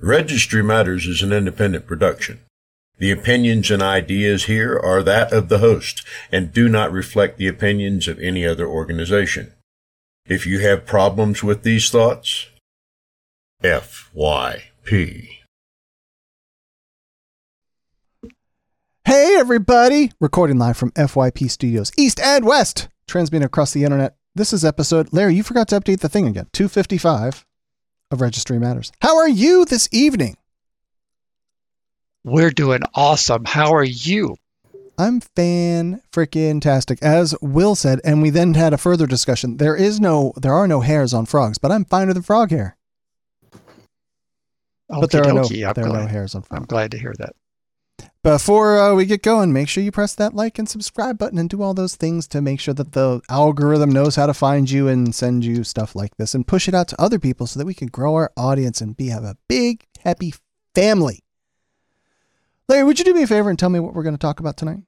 Registry Matters is an independent production. The opinions and ideas here are that of the host and do not reflect the opinions of any other organization. If you have problems with these thoughts, FYP. Hey, everybody! Recording live from FYP Studios, East and West, transmitting across the internet. This is episode, Larry, you forgot to update the thing again, 255 of Registry Matters. How are you this evening? We're doing awesome. How are you? I'm fan freaking tastic, as Will said, and we then had a further discussion. There is no, there are no hairs on frogs, but I'm finer than frog hair. but there are no, I'm there are no hairs on frogs. I'm glad to hear that. Before uh, we get going, make sure you press that like and subscribe button and do all those things to make sure that the algorithm knows how to find you and send you stuff like this and push it out to other people so that we can grow our audience and be have a big happy family. Larry, would you do me a favor and tell me what we're going to talk about tonight?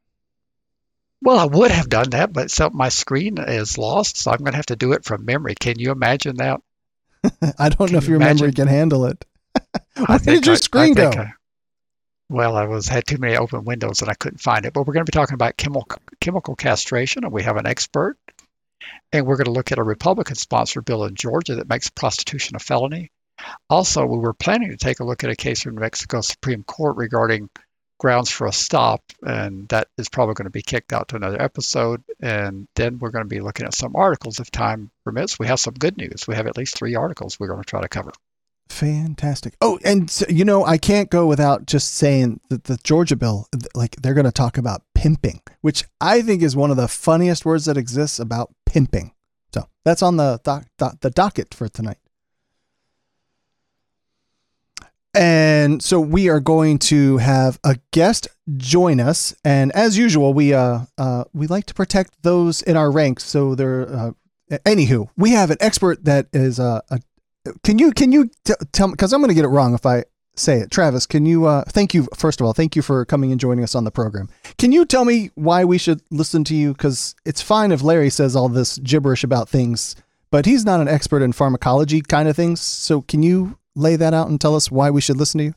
Well, I would have done that, but so my screen is lost, so I'm going to have to do it from memory. Can you imagine that? I don't Can know if you your memory can handle it. I Where think did your I- I screen go? think I- well, I was had too many open windows and I couldn't find it. But we're going to be talking about chemical chemical castration, and we have an expert. And we're going to look at a Republican-sponsored bill in Georgia that makes prostitution a felony. Also, we were planning to take a look at a case from New Mexico Supreme Court regarding grounds for a stop, and that is probably going to be kicked out to another episode. And then we're going to be looking at some articles if time permits. We have some good news. We have at least three articles we're going to try to cover. Fantastic. Oh, and so, you know, I can't go without just saying that the Georgia bill, like they're going to talk about pimping, which I think is one of the funniest words that exists about pimping. So that's on the doc, doc, the docket for tonight. And so we are going to have a guest join us, and as usual, we uh uh we like to protect those in our ranks. So they're uh, anywho, we have an expert that is uh, a can you can you t- tell me because I'm going to get it wrong if I say it. Travis, can you? Uh, thank you first of all. Thank you for coming and joining us on the program. Can you tell me why we should listen to you? Because it's fine if Larry says all this gibberish about things, but he's not an expert in pharmacology kind of things. So can you lay that out and tell us why we should listen to you?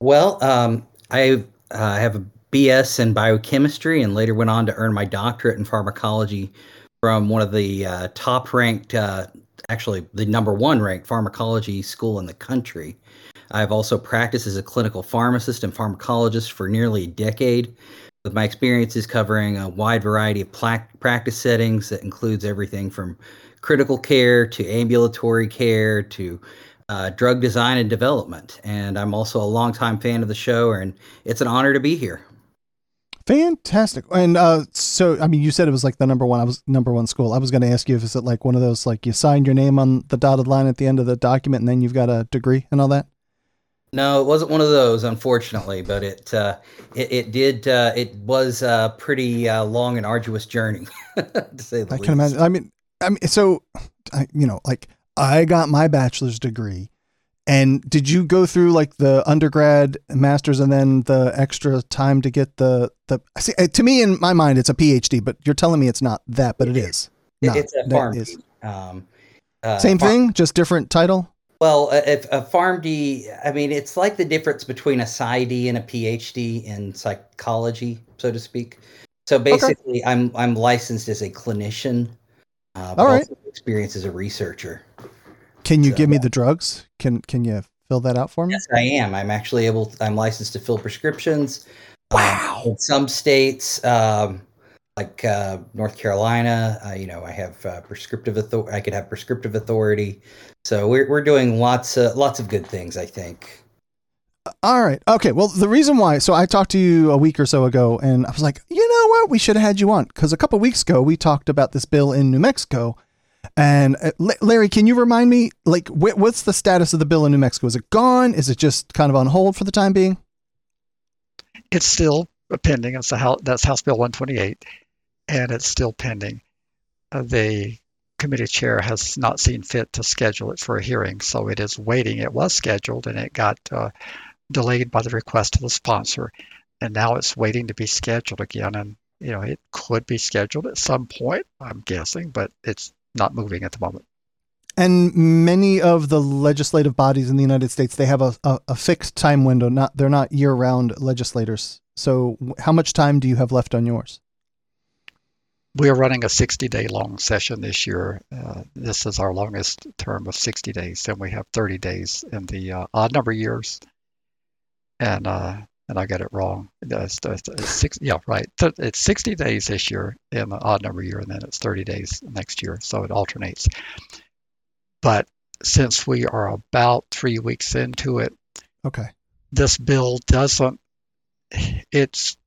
Well, um, I uh, have a BS in biochemistry and later went on to earn my doctorate in pharmacology from one of the uh, top ranked, uh, actually, the number one ranked pharmacology school in the country. I've also practiced as a clinical pharmacist and pharmacologist for nearly a decade, with my experiences covering a wide variety of practice settings that includes everything from critical care to ambulatory care to uh, drug design and development. And I'm also a longtime fan of the show, and it's an honor to be here. Fantastic. And uh, so, I mean, you said it was like the number one. I was number one school. I was going to ask you if it's like one of those like you signed your name on the dotted line at the end of the document, and then you've got a degree and all that. No, it wasn't one of those, unfortunately, but it uh, it, it did. Uh, it was a pretty uh, long and arduous journey, to say the least. I least. can imagine. I mean, I mean, so, I, you know, like I got my bachelor's degree, and did you go through like the undergrad, master's, and then the extra time to get the the? See, uh, to me, in my mind, it's a PhD, but you're telling me it's not that, but it is. It- not. it's a farm. is- Um, uh, Same farm- thing, just different title. Well, a, if a PharmD, I mean, it's like the difference between a PsyD and a PhD in psychology, so to speak. So basically, I'm I'm licensed as a clinician, uh, but All right. also experienced as a researcher. Can you So- give me the drugs? Can Can you fill that out for me? Yes, I am. I'm actually able. I'm licensed to fill prescriptions. Um, Wow. in some states, um, like uh, North Carolina, uh, you know, I have uh, prescriptive authority. I could have prescriptive authority. So we're we're doing lots of lots of good things. I think. All right. Okay. Well, the reason why, so I talked to you a week or so ago, and I was like, you know what? We should have had you on because a couple weeks ago we talked about this bill in New Mexico. And uh, Larry, can you remind me, like, wh- what's the status of the bill in New Mexico? Is it gone? Is it just kind of on hold for the time being? It's still pending. It's a House, that's House Bill 128, and it's still pending. Uh, the committee chair has not seen fit to schedule it for a hearing, so it is waiting. It was scheduled, and it got uh, delayed by the request of the sponsor, and now it's waiting to be scheduled again. And you know, it could be scheduled at some point, I'm guessing, but it's not moving at the moment. And many of the legislative bodies in the United States, they have a, a, a fixed time window. Not they're not year round legislators. So, how much time do you have left on yours? We are running a 60 day long session this year. Uh, this is our longest term of 60 days. Then we have 30 days in the uh, odd number years. And uh, and I got it wrong. It's, it's, it's six, yeah, right. It's 60 days this year in an odd number year, and then it's 30 days next year. So it alternates. But since we are about three weeks into it, okay, this bill doesn't. It's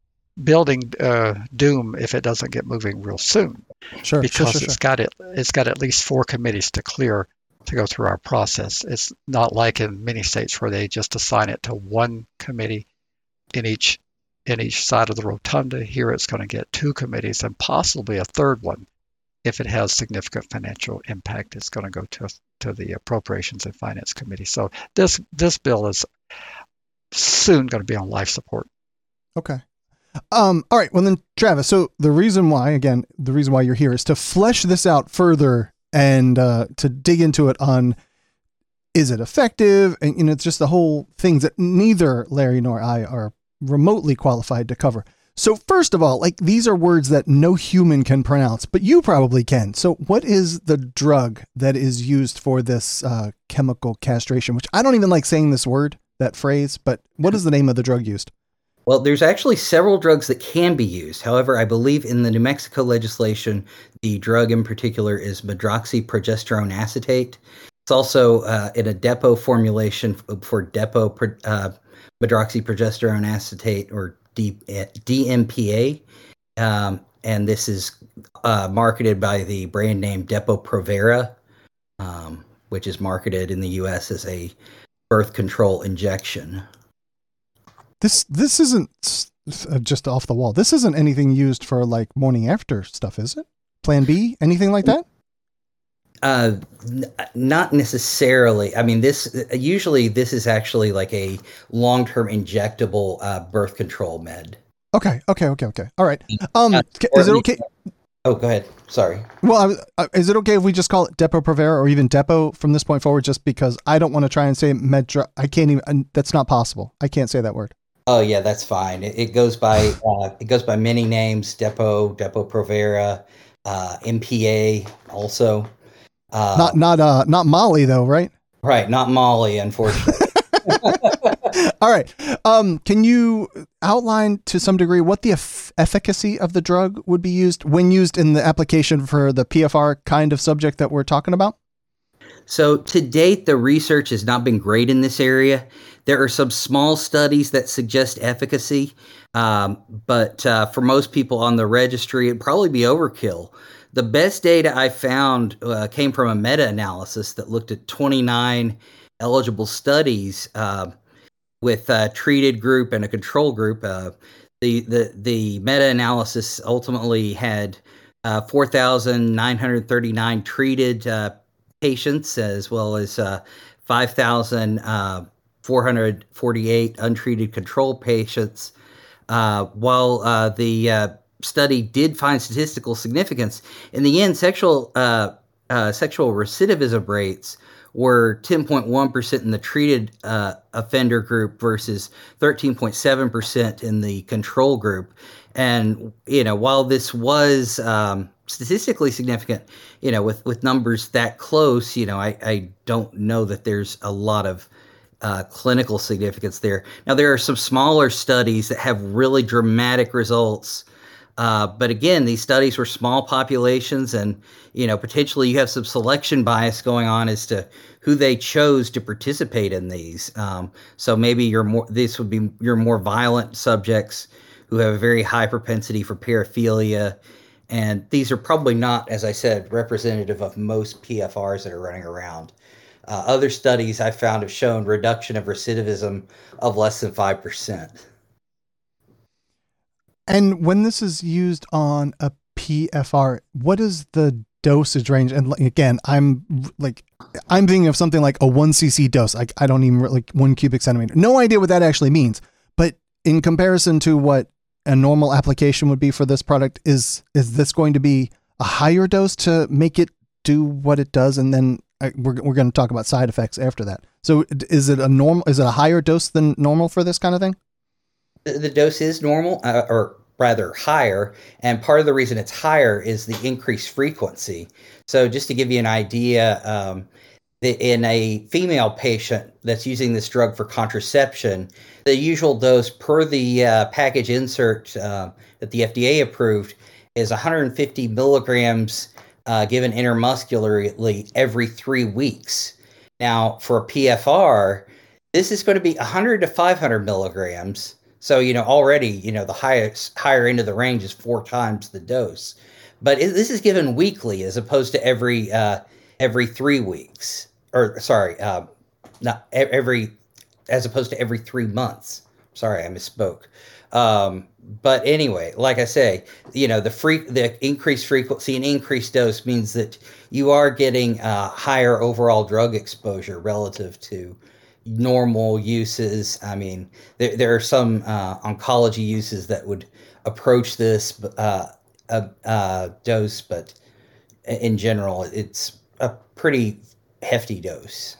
building uh, doom if it doesn't get moving real soon. Sure, because sure, sure, it's got it. It's got at least four committees to clear to go through our process. It's not like in many states where they just assign it to one committee in each in each side of the rotunda. Here it's going to get two committees and possibly a third one if it has significant financial impact. It's going to go to to the Appropriations and Finance Committee. So this this bill is soon going to be on life support. Okay. Um, all right. Well, then, Travis. So the reason why, again, the reason why you're here is to flesh this out further and uh, to dig into it on is it effective, and it's just the whole things that neither Larry nor I are remotely qualified to cover. So first of all, like these are words that no human can pronounce, but you probably can. So what is the drug that is used for this uh, chemical castration? Which I don't even like saying this word, that phrase, but what is the name of the drug used? Well, there's actually several drugs that can be used. However, I believe in the New Mexico legislation, the drug in particular is medroxyprogesterone acetate. It's also uh, in a depot formulation for depot uh, medroxyprogesterone acetate or D- DMPA. Um, and this is uh, marketed by the brand name Depo-Provera, um, which is marketed in the U.S. as a birth control injection. This this isn't uh, just off the wall. This isn't anything used for like morning after stuff, is it? Plan B, anything like that? Uh, n- not necessarily. I mean, this usually this is actually like a long-term injectable uh, birth control med. Okay, okay, okay, okay. All right. Um, uh, is it okay? Oh, go ahead. Sorry. Well, uh, is it okay if we just call it Depo Provera or even Depo from this point forward? Just because I don't want to try and say Medra, I can't even. That's not possible. I can't say that word. Oh yeah, that's fine. It, it goes by uh, it goes by many names: Depo, Depo Provera, uh, MPA, also. Uh, not not uh not Molly though, right? Right, not Molly, unfortunately. All right. Um, can you outline to some degree what the eff- efficacy of the drug would be used when used in the application for the PFR kind of subject that we're talking about? So, to date, the research has not been great in this area. There are some small studies that suggest efficacy, um, but uh, for most people on the registry, it'd probably be overkill. The best data I found uh, came from a meta analysis that looked at 29 eligible studies uh, with a treated group and a control group. Uh, the the the meta analysis ultimately had uh, 4,939 treated uh, patients as well as uh, 5,448 untreated control patients. while the study did find statistical significance, in the end, sexual sexual recidivism rates were 10.1% in the treated uh, offender group versus 13.7% in the control group. And, you know, while this was um, statistically significant, you know, with, with numbers that close, you know, I, I don't know that there's a lot of uh, clinical significance there. Now, there are some smaller studies that have really dramatic results. Uh, but again, these studies were small populations, and you know potentially you have some selection bias going on as to who they chose to participate in these. Um, so maybe you're more this would be your more violent subjects who have a very high propensity for paraphilia, and these are probably not, as I said, representative of most PFRs that are running around. Uh, other studies I found have shown reduction of recidivism of less than five percent. And when this is used on a PFR, what is the dosage range? And again, I'm like, I'm thinking of something like a one cc dose. Like I don't even like one cubic centimeter. No idea what that actually means. But in comparison to what a normal application would be for this product, is is this going to be a higher dose to make it do what it does? And then I, we're we're going to talk about side effects after that. So is it a normal? Is it a higher dose than normal for this kind of thing? The, dose is normal, uh, or rather higher, and part of the reason it's higher is the increased frequency. So just to give you an idea, um, in a female patient that's using this drug for contraception, the usual dose per the uh, package insert uh, that the FDA approved is 150 milligrams uh, given intramuscularly every three weeks. Now, for a PFR, this is going to be 100 to 500 milligrams. So, you know, already, you know, the highest higher end of the range is four times the dose. But it, this is given weekly as opposed to every uh, every three weeks, or sorry, uh, not every as opposed to every three months. Sorry, I misspoke. Um, but anyway, like I say, you know, the free the increased frequency and increased dose means that you are getting uh, higher overall drug exposure relative to normal uses. I mean, there, there are some uh, oncology uses that would approach this uh, uh, dose, but in general, it's a pretty hefty dose.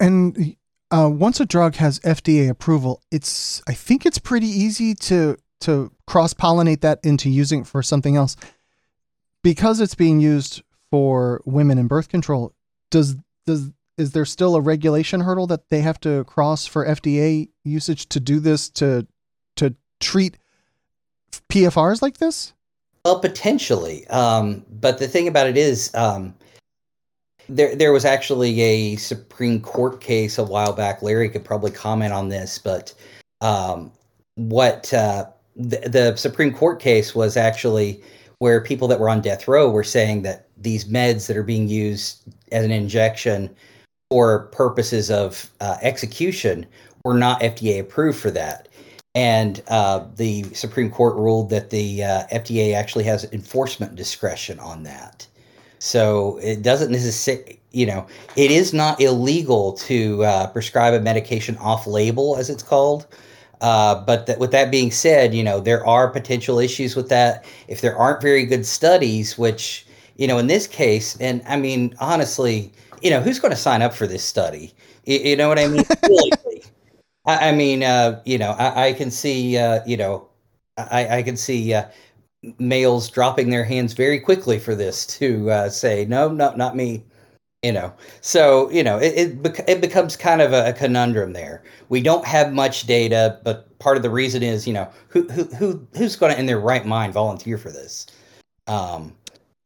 And uh, once a drug has FDA approval, it's I think it's pretty easy to to cross pollinate that into using it for something else because it's being used for women in birth control. Does does is there still a regulation hurdle that they have to cross for FDA usage to do this to to treat PFRs like this? Well, potentially. Um, but the thing about it is, um, there, there was actually a Supreme Court case a while back. Larry could probably comment on this, but um, what uh, the, the Supreme Court case was actually where people that were on death row were saying that these meds that are being used as an injection for purposes of uh, execution were not FDA approved for that. And uh, the Supreme Court ruled that the uh, FDA actually has enforcement discretion on that. So it doesn't necessarily, you know, it is not illegal to uh, prescribe a medication off label, as it's called. Uh, but that, with that being said, you know, there are potential issues with that. If there aren't very good studies, which, you know, in this case, and I mean, honestly, you know, who's going to sign up for this study? You, you know what I mean? I, I, mean, uh, you know, I, I can see, uh, you know, I, I can see uh, males dropping their hands very quickly for this to uh, say no no not me you know so you know it it, it becomes kind of a, a, conundrum there we don't have much data but part of the reason is you know who who, who who's going to in their right mind volunteer for this um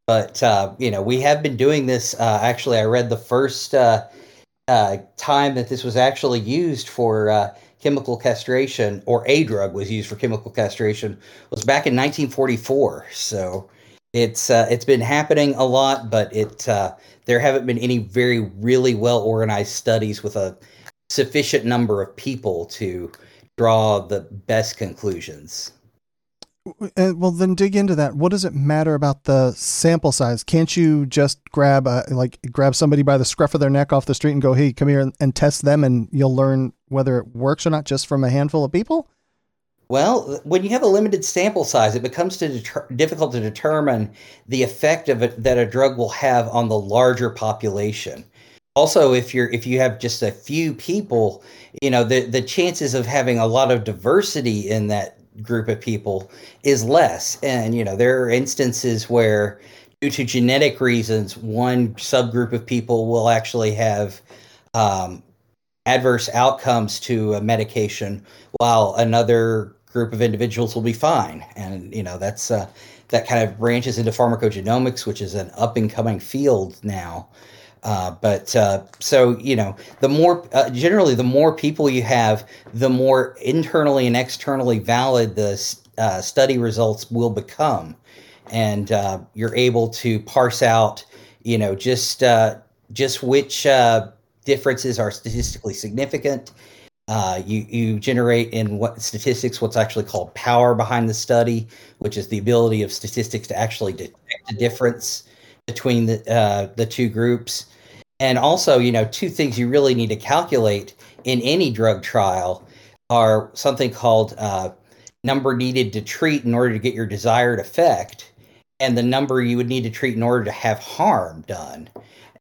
but uh, you know we have been doing this uh, actually i read the first uh, uh time that this was actually used for uh, chemical castration or a drug was used for chemical castration was back in 1944 so it's uh, it's been happening a lot but it there haven't been any very really well organized studies with a sufficient number of people to draw the best conclusions uh, well, then dig into that. What does it matter about the sample size? Can't you just grab a, like grab somebody by the scruff of their neck off the street and go, "Hey, come here and, and test them," and you'll learn whether it works or not just from a handful of people? Well, when you have a limited sample size, it becomes to difficult to determine the effect of it that a drug will have on the larger population. Also, if you're if you have just a few people, you know the the chances of having a lot of diversity in that group of people is less. And, you know, there are instances where, due to genetic reasons, one subgroup of people will actually have um, adverse outcomes to a medication, while another group of individuals will be fine. And, you know, that's uh, that kind of branches into pharmacogenomics, which is an up and coming field now. Uh, but uh, so you know, the more uh, generally, the more people you have, the more internally and externally valid the uh, study results will become, and uh, you're able to parse out, you know, just uh, just which differences are statistically significant. you you generate in what statistics what's actually called power behind the study, which is the ability of statistics to actually detect a difference between the the two groups and also, you know, two things you really need to calculate in any drug trial are something called uh, number needed to treat in order to get your desired effect, and the number you would need to treat in order to have harm done.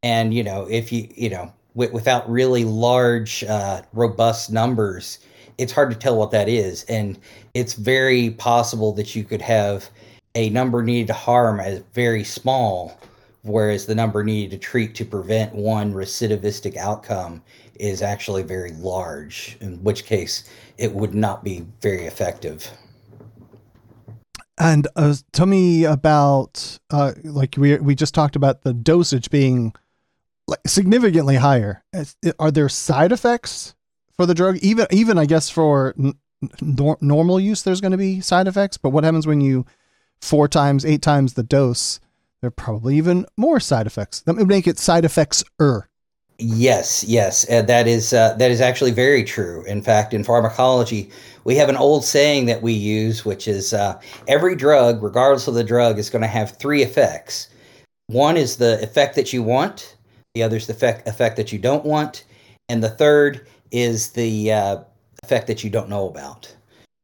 And you know, if you you know, w- without really large, uh, robust numbers, it's hard to tell what that is. And it's very possible that you could have a number needed to harm as very small, whereas the number needed to treat to prevent one recidivistic outcome is actually very large, in which case it would not be very effective. And uh, tell me about, uh, like we we just talked about the dosage being like significantly higher. Are there side effects for the drug? Even even I guess for n- normal use, there's going to be side effects. But what happens when you four times, eight times the dose? There are probably even more side effects. That would make it side effects er. Yes, yes, uh, that is uh, that is actually very true. In fact, in pharmacology, we have an old saying that we use, which is uh, every drug, regardless of the drug, is going to have three effects. One is the effect that you want. The other is the effect, effect that you don't want, and the third is the uh, effect that you don't know about.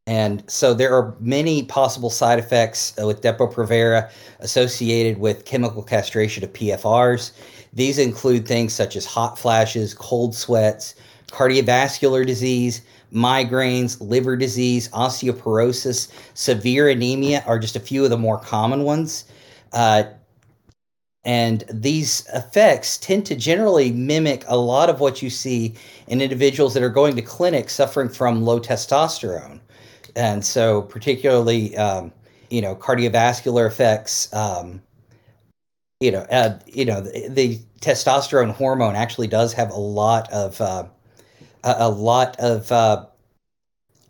And so there are many possible side effects uh, with Depo-Provera associated with chemical castration of PFRs. These include things such as hot flashes, cold sweats, cardiovascular disease, migraines, liver disease, osteoporosis, severe anemia are just a few of the more common ones. Uh, and these effects tend to generally mimic a lot of what you see in individuals that are going to clinic suffering from low testosterone. And so, particularly, um, you know, cardiovascular effects, um, you know, uh, you know, the, the, testosterone hormone actually does have a lot of uh, a, lot of uh,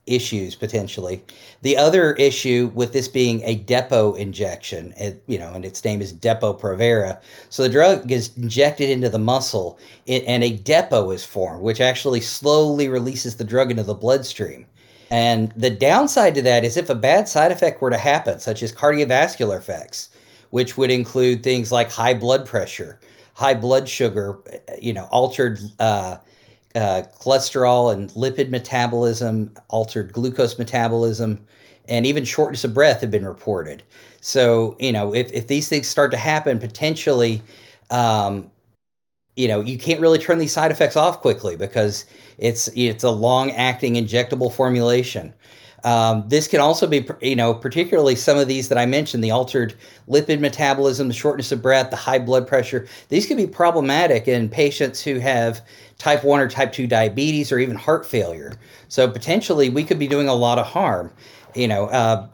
issues potentially. The other issue with this being a depot injection, it, you know, and its name is Depo-Provera. So the drug is injected into the muscle, and a depot is formed, which actually slowly releases the drug into the bloodstream. And the downside to that is if a bad side effect were to happen, such as cardiovascular effects, which would include things like high blood pressure, high blood sugar, you know, altered uh, uh, cholesterol and lipid metabolism, altered glucose metabolism, and even shortness of breath have been reported. So, you know, if, if these things start to happen, potentially, um, you know, you can't really turn these side effects off quickly because it's it's a long acting injectable formulation. Um, this can also be, you know, particularly some of these that I mentioned, the altered lipid metabolism, the shortness of breath, the high blood pressure. These can be problematic in patients who have type 1 or type 2 diabetes or even heart failure. So potentially we could be doing a lot of harm. You know, uh,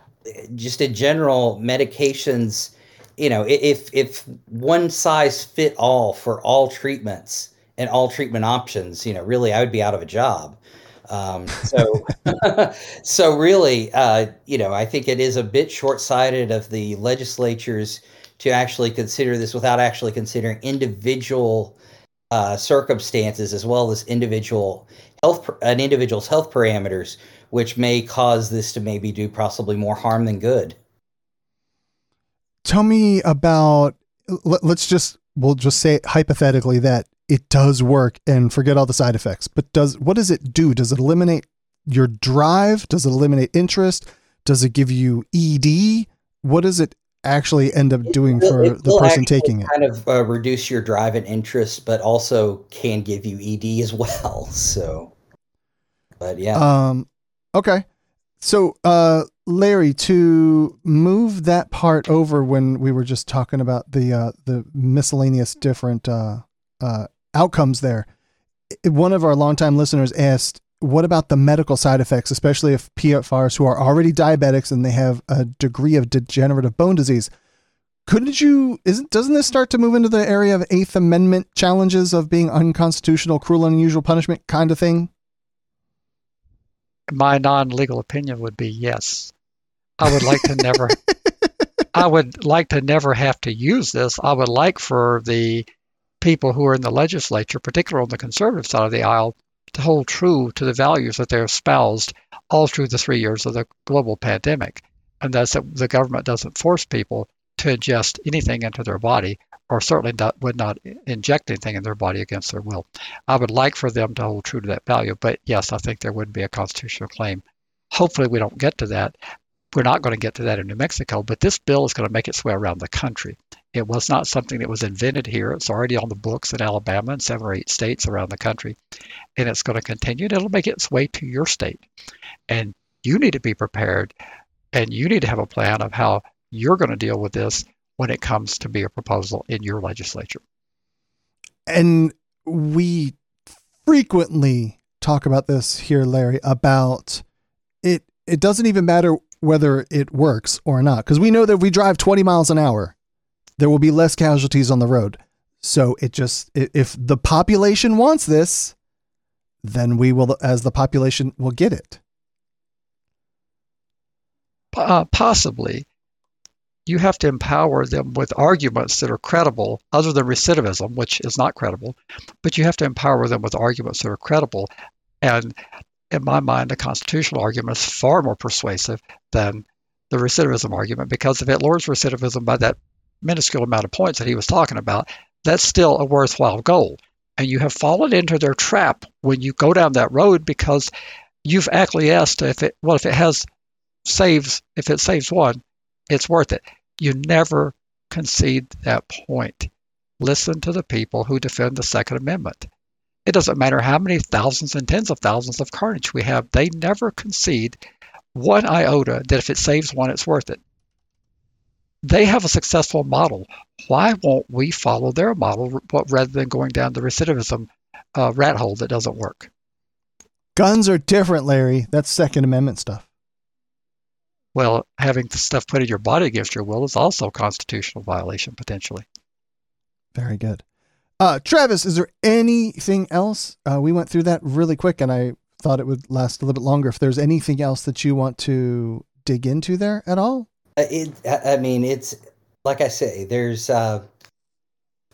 just in general, medications, you know, if, if one size fit all for all treatments and all treatment options, you know, really I would be out of a job. Um, so, so really, uh, you know, I think it is a bit short-sighted of the legislatures to actually consider this without actually considering individual uh, circumstances as well as individual health an individual's health parameters, which may cause this to maybe do possibly more harm than good. Tell me about. Let, let's just we'll just say hypothetically that it does work and forget all the side effects. But does what does it do? Does it eliminate your drive? Does it eliminate interest? Does it give you ED? What does it actually end up doing will, for the person taking it. Kind of uh, reduce your drive and interest, but also can give you ED as well. So, but yeah. Um. Okay. So, uh, Larry, to move that part over when we were just talking about the uh, the miscellaneous different uh, uh, outcomes there, one of our longtime listeners asked what about the medical side effects, especially if PFRs who are already diabetics and they have a degree of degenerative bone disease? Couldn't you? Isn't doesn't this start to move into the area of Eighth Amendment challenges of being unconstitutional, cruel, and unusual punishment kind of thing? My non-legal opinion would be yes. I would like to never. I would like to never have to use this. I would like for the people who are in the legislature, particularly on the conservative side of the aisle, to hold true to the values that they espoused all through the three years of the global pandemic. And that's that the government doesn't force people to ingest anything into their body, or certainly not, would not inject anything in their body against their will. I would like for them to hold true to that value, but yes, I think there would be a constitutional claim. Hopefully, we don't get to that. We're not going to get to that in New Mexico, but this bill is going to make its way around the country. It was not something that was invented here. It's already on the books in Alabama and seven or eight states around the country. And it's going to continue it'll make its way to your state. And you need to be prepared and you need to have a plan of how you're going to deal with this when it comes to be a proposal in your legislature. And we frequently talk about this here, Larry, about it. It doesn't even matter whether it works or not, because we know that if we drive 20 miles an hour, there will be less casualties on the road. So it just, if the population wants this, then we will, as the population will get it. Uh, possibly you have to empower them with arguments that are credible, other than recidivism, which is not credible, but you have to empower them with arguments that are credible. And in my mind, the constitutional argument is far more persuasive than the recidivism argument because if it lowers recidivism by that minuscule amount of points that he was talking about, that's still a worthwhile goal. And you have fallen into their trap when you go down that road because you've acquiesced if it well if it has saves if it saves one it's worth it. You never concede that point. Listen to the people who defend the Second Amendment. It doesn't matter how many thousands and tens of thousands of carnage we have, they never concede one iota that if it saves one, it's worth it. They have a successful model. Why won't we follow their model rather than going down the recidivism uh, rat hole that doesn't work? Guns are different, Larry. That's Second Amendment stuff. Well, having stuff put in your body against your will is also a constitutional violation potentially. Very good. Uh, Travis, is there anything else? Uh, we went through that really quick, and I thought it would last a little bit longer. If there's anything else that you want to dig into there at all, uh, it, I mean, it's like I say, there's uh,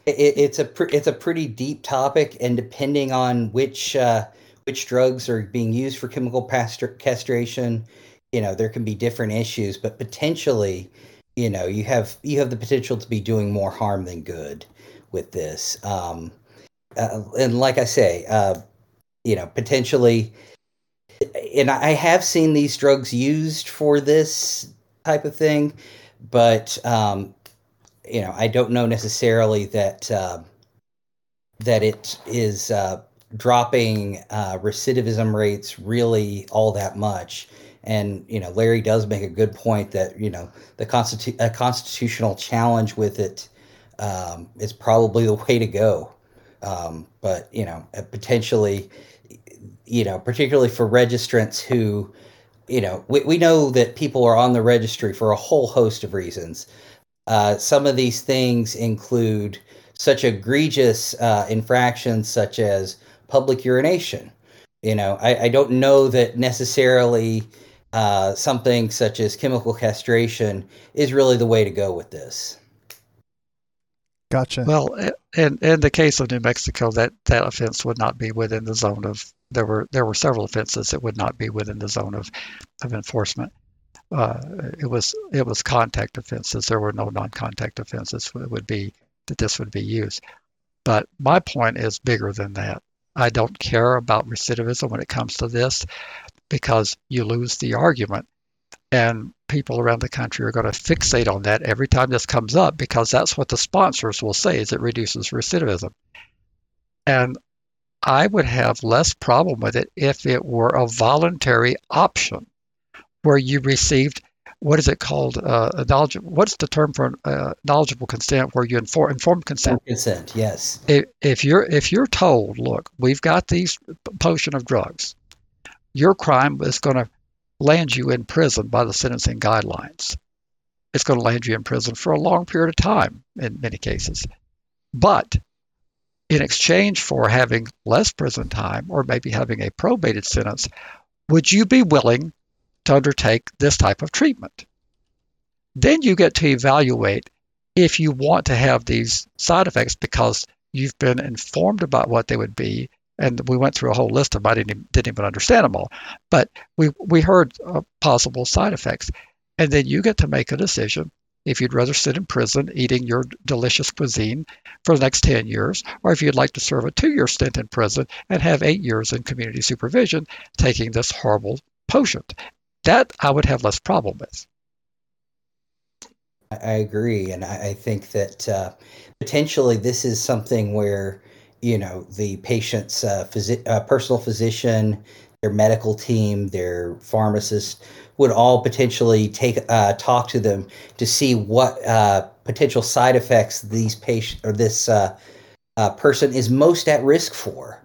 it, it's a pr- it's a pretty deep topic, and depending on which uh, which drugs are being used for chemical castration, you know there can be different issues but potentially you know you have you have the potential to be doing more harm than good with this. Um uh, and like i say uh you know potentially and i have seen these drugs used for this type of thing but um you know i don't know necessarily that uh that it is uh dropping uh recidivism rates really all that much and you know, Larry does make a good point that you know the constitu- a constitutional challenge with it um, is probably the way to go. Um, but you know, uh, potentially, you know, particularly for registrants who, you know, we, we know that people are on the registry for a whole host of reasons. Uh, some of these things include such egregious uh, infractions such as public urination. You know, I, I don't know that necessarily uh, something such as chemical castration is really the way to go with this. Gotcha. Well, in in the case of New Mexico, that that offense would not be within the zone of there were there were several offenses that would not be within the zone of of enforcement. Uh, it was it was contact offenses. There were no non-contact offenses. It would be that this would be used. But my point is bigger than that. I don't care about recidivism when it comes to this because you lose the argument. And people around the country are going to fixate on that every time this comes up because that's what the sponsors will say is it reduces recidivism. And I would have less problem with it if it were a voluntary option where you received what is it called? Uh, knowledgeable. What's the term for uh, knowledgeable consent? Where you inform informed consent. Consent, yes. If, if you're if you're told, look, we've got these potion of drugs, your crime is going to land you in prison by the sentencing guidelines. It's going to land you in prison for a long period of time in many cases. But in exchange for having less prison time or maybe having a probated sentence, would you be willing to undertake this type of treatment? Then you get to evaluate if you want to have these side effects because you've been informed about what they would be and we went through a whole list of them. I didn't even, didn't even understand them all, but we we heard uh, possible side effects, and then you get to make a decision if you'd rather sit in prison eating your delicious cuisine for the next 10 years, or if you'd like to serve a two-year stint in prison and have eight years in community supervision taking this horrible potion. that I would have less problem with. I agree, and I, I think that uh, potentially this is something where you know the patient's uh, uh, personal physician, their medical team, their pharmacist would all potentially take uh, talk to them to see what uh, potential side effects these patient or this uh, uh, person is most at risk for.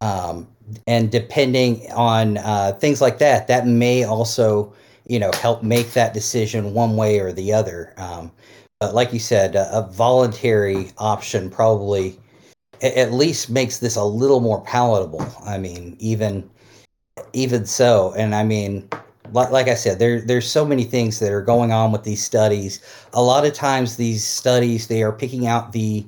Um, and depending on things like that, that may also, you know, help make that decision one way or the other. Um, but like you said, a, a voluntary option probably at least makes this a little more palatable. I mean, even even so, and I mean, like, like I said, there there's so many things that are going on with these studies. A lot of times, these studies they are picking out the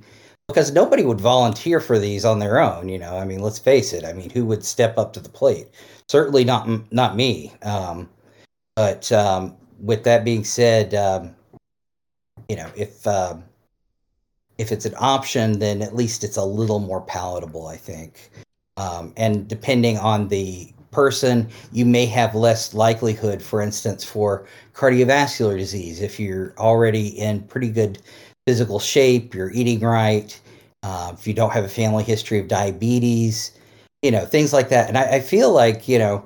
because nobody would volunteer for these on their own. You know, I mean, let's face it. I mean, who would step up to the plate? Certainly not not me. Um, but um, with that being said, um, you know, if um, if it's an option, then at least it's a little more palatable, I think. Um, and depending on the person, you may have less likelihood, for instance, for cardiovascular disease if you're already in pretty good physical shape, you're eating right, uh, if you don't have a family history of diabetes, you know, things like that. And I, I feel like, you know,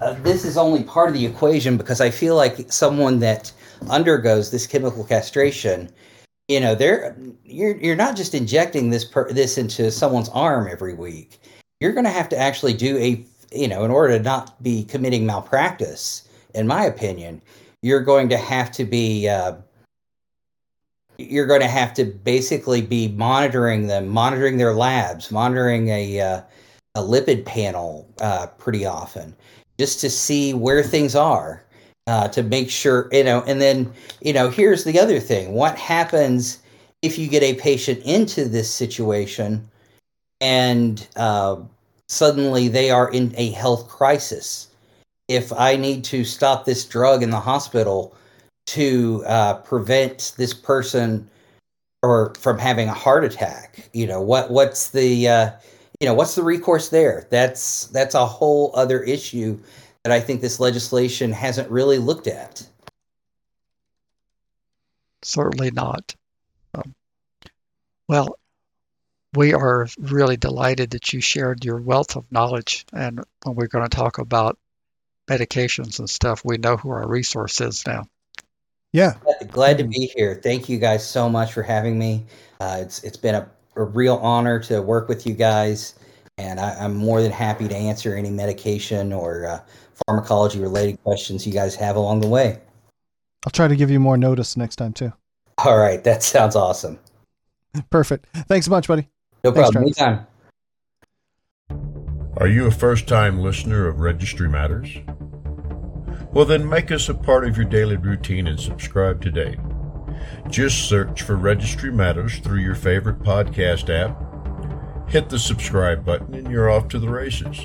uh, this is only part of the equation because I feel like someone that undergoes this chemical castration, you know, they're you're you're not just injecting this per, this into someone's arm every week. You're going to have to actually do a, you know, in order to not be committing malpractice, in my opinion, you're going to have to be uh, you're going to have to basically be monitoring them, monitoring their labs, monitoring a uh, a lipid panel uh, pretty often, just to see where things are, uh, to make sure you know. And then you know, here's the other thing: what happens if you get a patient into this situation and uh, suddenly they are in a health crisis? If I need to stop this drug in the hospital to uh, prevent this person or from having a heart attack you know what what's the uh, you know what's the recourse there that's that's a whole other issue that i think this legislation hasn't really looked at certainly not um, well we are really delighted that you shared your wealth of knowledge and when we're going to talk about medications and stuff we know who our resource is now yeah. Glad to be here. Thank you guys so much for having me. Uh, it's it's been a, a, real honor to work with you guys, and I, am more than happy to answer any medication or uh, pharmacology related questions you guys have along the way. I'll try to give you more notice next time too. All right, that sounds awesome. Perfect. Thanks so much, buddy. No Thanks, problem. Anytime. Are you a first time listener of Registry Matters? Well, then make us a part of your daily routine and subscribe today. Just search for Registry Matters through your favorite podcast app. Hit the subscribe button and you're off to the races.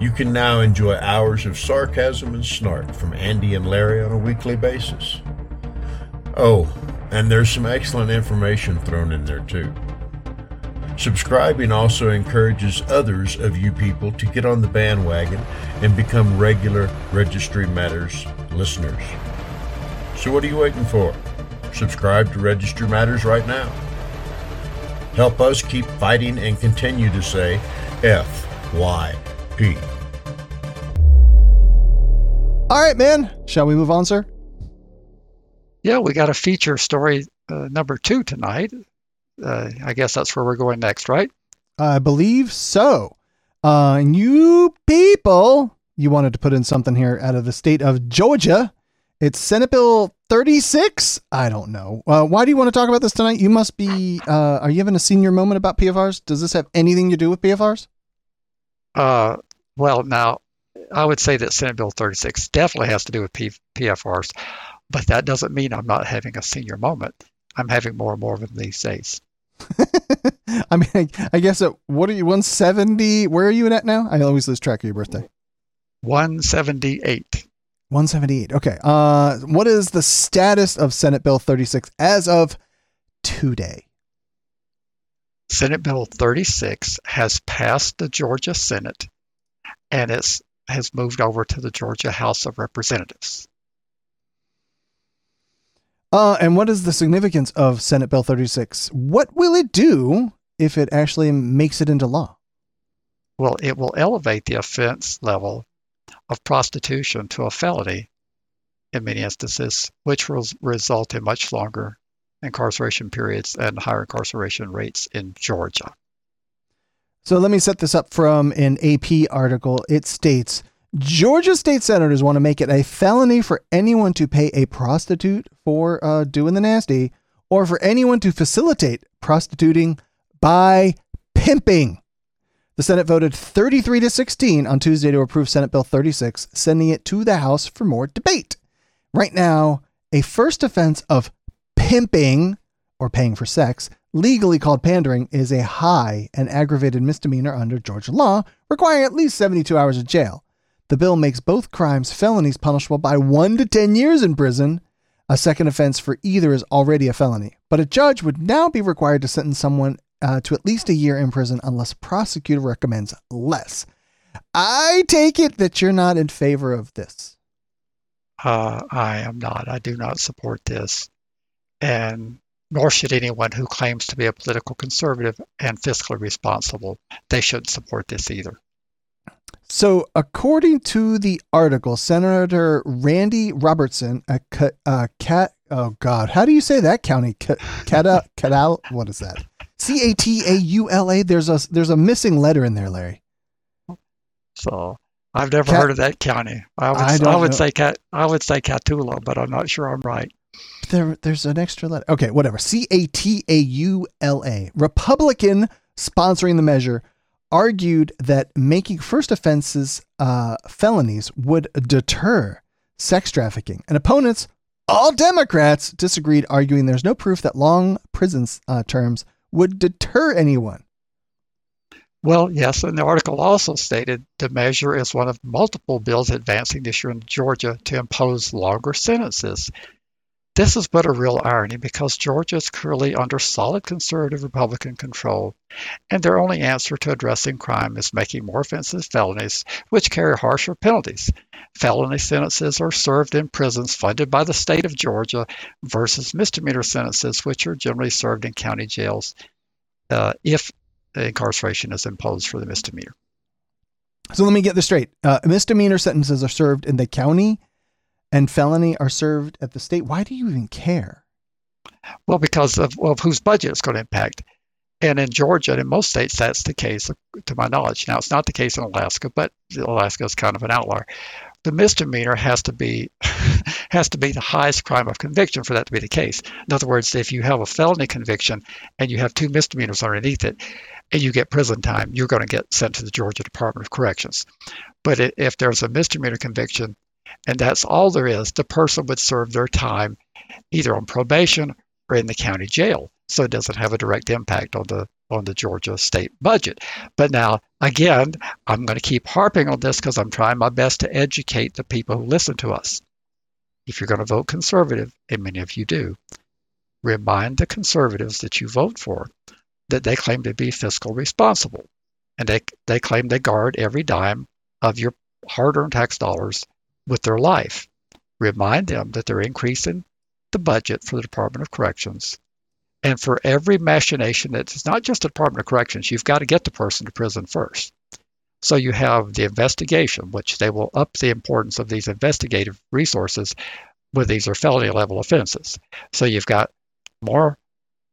You can now enjoy hours of sarcasm and snark from Andy and Larry on a weekly basis. Oh, and there's some excellent information thrown in there too. Subscribing also encourages others of you people to get on the bandwagon and become regular Registry Matters listeners. So, what are you waiting for? Subscribe to Registry Matters right now. Help us keep fighting and continue to say FYP. All right, man. Shall we move on, sir? Yeah, we got a feature story uh, number two tonight uh, I guess that's where we're going next, right? I believe so. Uh, you people, you wanted to put in something here out of the state of Georgia. It's Senate Bill 36. I don't know. Uh, why do you want to talk about this tonight? You must be. Uh, are you having a senior moment about PFRs? Does this have anything to do with PFRs? Uh, well, now I would say that Senate Bill 36 definitely has to do with P- PFRs, but that doesn't mean I'm not having a senior moment. I'm having more and more of them these days. I mean, I, I guess at what are you 170? Where are you at now? I always lose track of your birthday. 178. 178. Okay. Uh, what is the status of Senate Bill 36 as of today? Senate Bill 36 has passed the Georgia Senate, and it's has moved over to the Georgia House of Representatives. Uh, and what is the significance of Senate Bill 36? What will it do if it actually makes it into law? Well, it will elevate the offense level of prostitution to a felony in many instances, which will result in much longer incarceration periods and higher incarceration rates in Georgia. So let me set this up from an AP article. It states Georgia state senators want to make it a felony for anyone to pay a prostitute for uh, doing the nasty or for anyone to facilitate prostituting by pimping. The Senate voted 33 to 16 on Tuesday to approve Senate Bill 36, sending it to the House for more debate. Right now, a first offense of pimping or paying for sex, legally called pandering, is a high and aggravated misdemeanor under Georgia law, requiring at least 72 hours of jail. The bill makes both crimes felonies punishable by 1 to 10 years in prison. A second offense for either is already a felony, but a judge would now be required to sentence someone uh, to at least a year in prison unless prosecutor recommends less. I take it that you're not in favor of this. Uh, I am not. I do not support this. And nor should anyone who claims to be a political conservative and fiscally responsible. They shouldn't support this either. So, according to the article, Senator Randy Robertson, a uh, cat, oh God, how do you say that county? Cata, Catal, what is that? C A T A U L A. There's a there's a missing letter in there, Larry. So I've never Cat, heard of that county. I would, I, I would say Cat, I would say Catula, but I'm not sure I'm right. There, there's an extra letter. Okay, whatever. C A T A U L A. Republican sponsoring the measure argued that making first offenses uh, felonies would deter sex trafficking, and opponents, all Democrats, disagreed, arguing there's no proof that long prison uh, terms would deter anyone. Well, yes, and the article also stated the measure is one of multiple bills advancing this year in Georgia to impose longer sentences. This is but a real irony because Georgia is currently under solid conservative Republican control, and their only answer to addressing crime is making more offenses felonies, which carry harsher penalties. Felony sentences are served in prisons funded by the state of Georgia versus misdemeanor sentences, which are generally served in county jails uh, if incarceration is imposed for the misdemeanor. So let me get this straight. Uh, misdemeanor sentences are served in the county and felony are served at the state, why do you even care? Well, because of, of whose budget it's going to impact. And in Georgia and in most states, that's the case, to my knowledge. Now, it's not the case in Alaska, but Alaska is kind of an outlier. The misdemeanor has to be has to be the highest crime of conviction for that to be the case. In other words, if you have a felony conviction and you have two misdemeanors underneath it, and you get prison time, you're going to get sent to the Georgia Department of Corrections. But if there's a misdemeanor conviction and that's all there is. The person would serve their time either on probation or in the county jail. So it doesn't have a direct impact on the on the Georgia state budget. But now, again, I'm going to keep harping on this because I'm trying my best to educate the people who listen to us. If you're going to vote conservative, and many of you do, remind the conservatives that you vote for that they claim to be fiscal responsible. And they, they claim they guard every dime of your hard earned tax dollars with their life. Remind them that they're increasing the budget for the Department of Corrections. And for every machination that's not just the Department of Corrections, you've got to get the person to prison first. So you have the investigation, which they will up the importance of these investigative resources when these are felony level offenses. So you've got more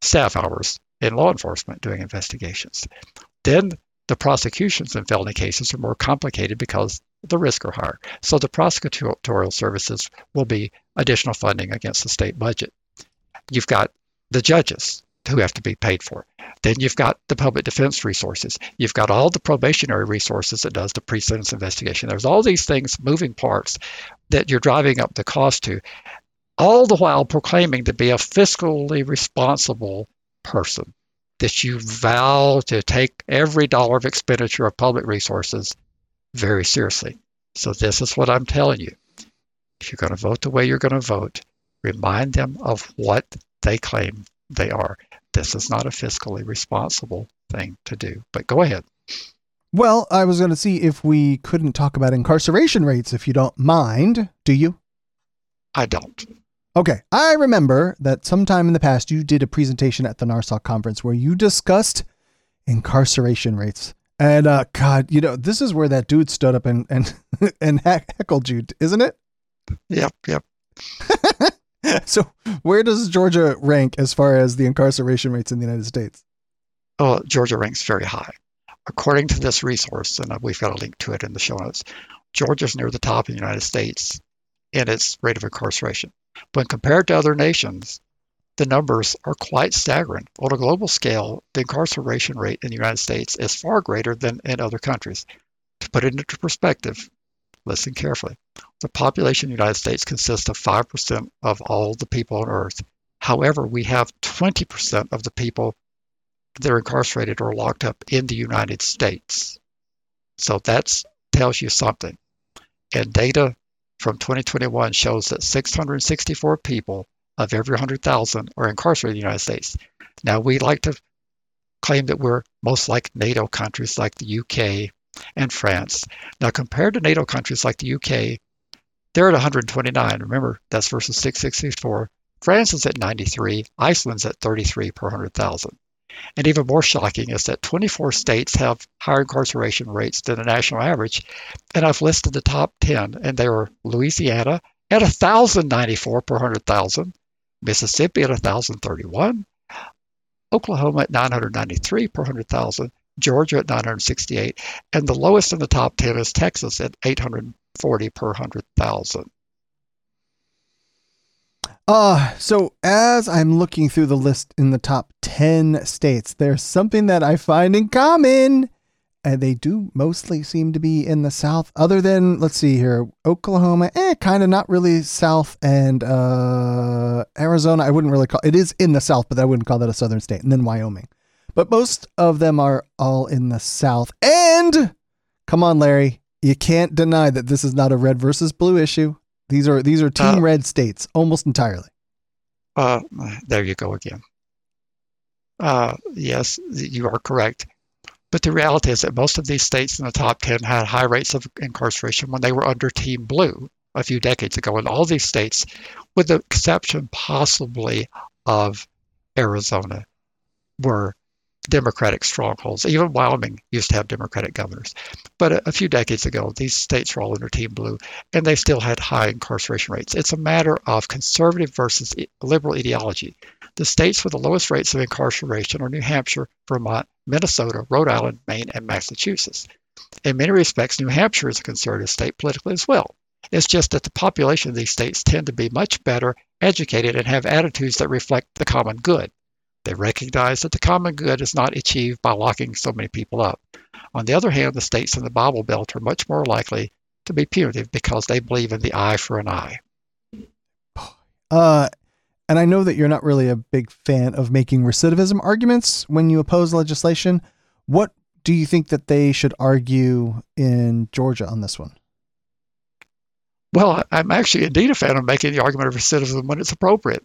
staff hours in law enforcement doing investigations. Then the prosecutions in felony cases are more complicated because the risks are higher. So the prosecutorial services will be additional funding against the state budget. You've got the judges who have to be paid for. Then you've got the public defense resources. You've got all the probationary resources that does the pre-sentence investigation. There's all these things, moving parts, that you're driving up the cost to, all the while proclaiming to be a fiscally responsible person that you vow to take every dollar of expenditure of public resources very seriously. So, this is what I'm telling you. If you're going to vote the way you're going to vote, remind them of what they claim they are. This is not a fiscally responsible thing to do. But go ahead. Well, I was going to see if we couldn't talk about incarceration rates, if you don't mind. Do you? I don't. Okay. I remember that sometime in the past you did a presentation at the NARSOL conference where you discussed incarceration rates. And uh, God, you know, this is where that dude stood up and and and heckled you, isn't it? Yep, yep. so, where does Georgia rank as far as the incarceration rates in the United States? Oh, Georgia ranks very high. According to this resource, and we've got a link to it in the show notes, Georgia's near the top in the United States in its rate of incarceration. When compared to other nations, the numbers are quite staggering. On a global scale, the incarceration rate in the United States is far greater than in other countries. To put it into perspective, listen carefully. The population in the United States consists of 5% of all the people on Earth. However, we have 20% of the people that are incarcerated or locked up in the United States. So that tells you something. And data from 2021 shows that 664 people of every 100,000 are incarcerated in the United States. Now, we like to claim that we're most like NATO countries like the UK and France. Now, compared to NATO countries like the UK, they're at 129. Remember, that's versus 664. France is at 93. Iceland's at 33 per 100,000. And even more shocking is that 24 states have higher incarceration rates than the national average. And I've listed the top 10, and they are Louisiana at 1,094 per 100,000, Mississippi at 1,031, Oklahoma at 993 per 100,000, Georgia at 968, and the lowest in the top 10 is Texas at 840 per 100,000. Uh, so as I'm looking through the list in the top 10 states, there's something that I find in common and they do mostly seem to be in the south other than let's see here oklahoma eh kind of not really south and uh arizona i wouldn't really call it is in the south but i wouldn't call that a southern state and then wyoming. But most of them are all in the south and come on larry you can't deny that this is not a red versus blue issue. These are these are team uh, red states almost entirely. Uh there you go again. Uh yes you are correct but the reality is that most of these states in the top 10 had high rates of incarceration when they were under Team Blue a few decades ago. And all these states, with the exception possibly of Arizona, were Democratic strongholds. Even Wyoming used to have Democratic governors. But a, a, few decades ago, these states were all under Team Blue, and they still had high incarceration rates. It's a matter of conservative versus liberal ideology. The states with the lowest rates of incarceration are New Hampshire, Vermont, Minnesota, Rhode Island, Maine, and Massachusetts. In many respects, New Hampshire is a conservative state politically as well. It's just that the population of these states tend to be much better educated and have attitudes that reflect the common good. They recognize that the common good is not achieved by locking so many people up. On the other hand, the states in the Bible Belt are much more likely to be punitive because they believe in the eye for an eye. Uh, and I know that you're not really a big fan of making recidivism arguments when you oppose legislation. What do you think that they should argue in Georgia on this one? Well, I'm actually indeed a fan of making the argument of recidivism when it's appropriate.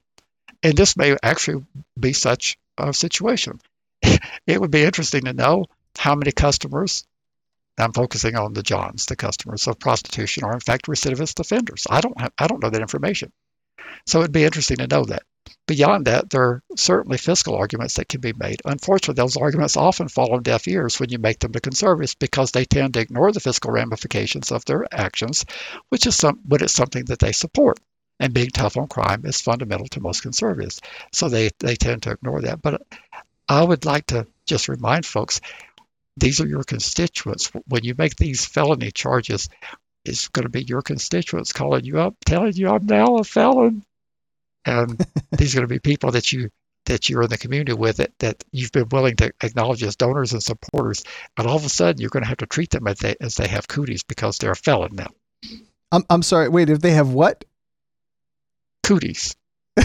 And this may actually be such a situation. it would be interesting to know how many customers, I'm focusing on the Johns, the customers of prostitution, are in fact recidivist offenders. I don't have, I don't know that information. So it'd be interesting to know that. Beyond that, there are certainly fiscal arguments that can be made. Unfortunately, those arguments often fall on deaf ears when you make them to conservatives because they tend to ignore the fiscal ramifications of their actions, which is some, when it's something that they support. And being tough on crime is fundamental to most conservatives. So they, they tend to ignore that. But I would like to just remind folks these are your constituents. When you make these felony charges, it's going to be your constituents calling you up, telling you I'm now a felon. And these are going to be people that you that you're in the community with that, that you've been willing to acknowledge as donors and supporters, and all of a sudden you're going to have to treat them as they as they have cooties because they're a felon now. I'm I'm sorry. Wait, if they have what? Cooties.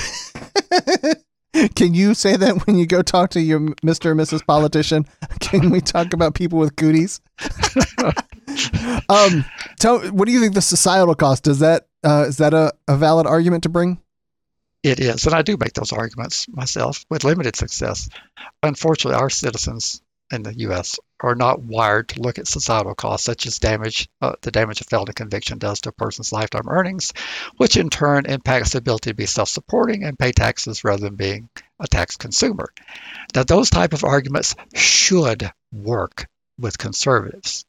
Can you say that when you go talk to your Mr. or Mrs. politician? Can we talk about people with cooties? um, tell what do you think the societal cost is that uh, is that a, a valid argument to bring? It is, and I do make those arguments myself with limited success. Unfortunately, our citizens in the U.S. are not wired to look at societal costs, such as damage, uh, the damage a felony conviction does to a person's lifetime earnings, which in turn impacts the ability to be self-supporting and pay taxes rather than being a tax consumer. Now, those type of arguments should work with conservatives.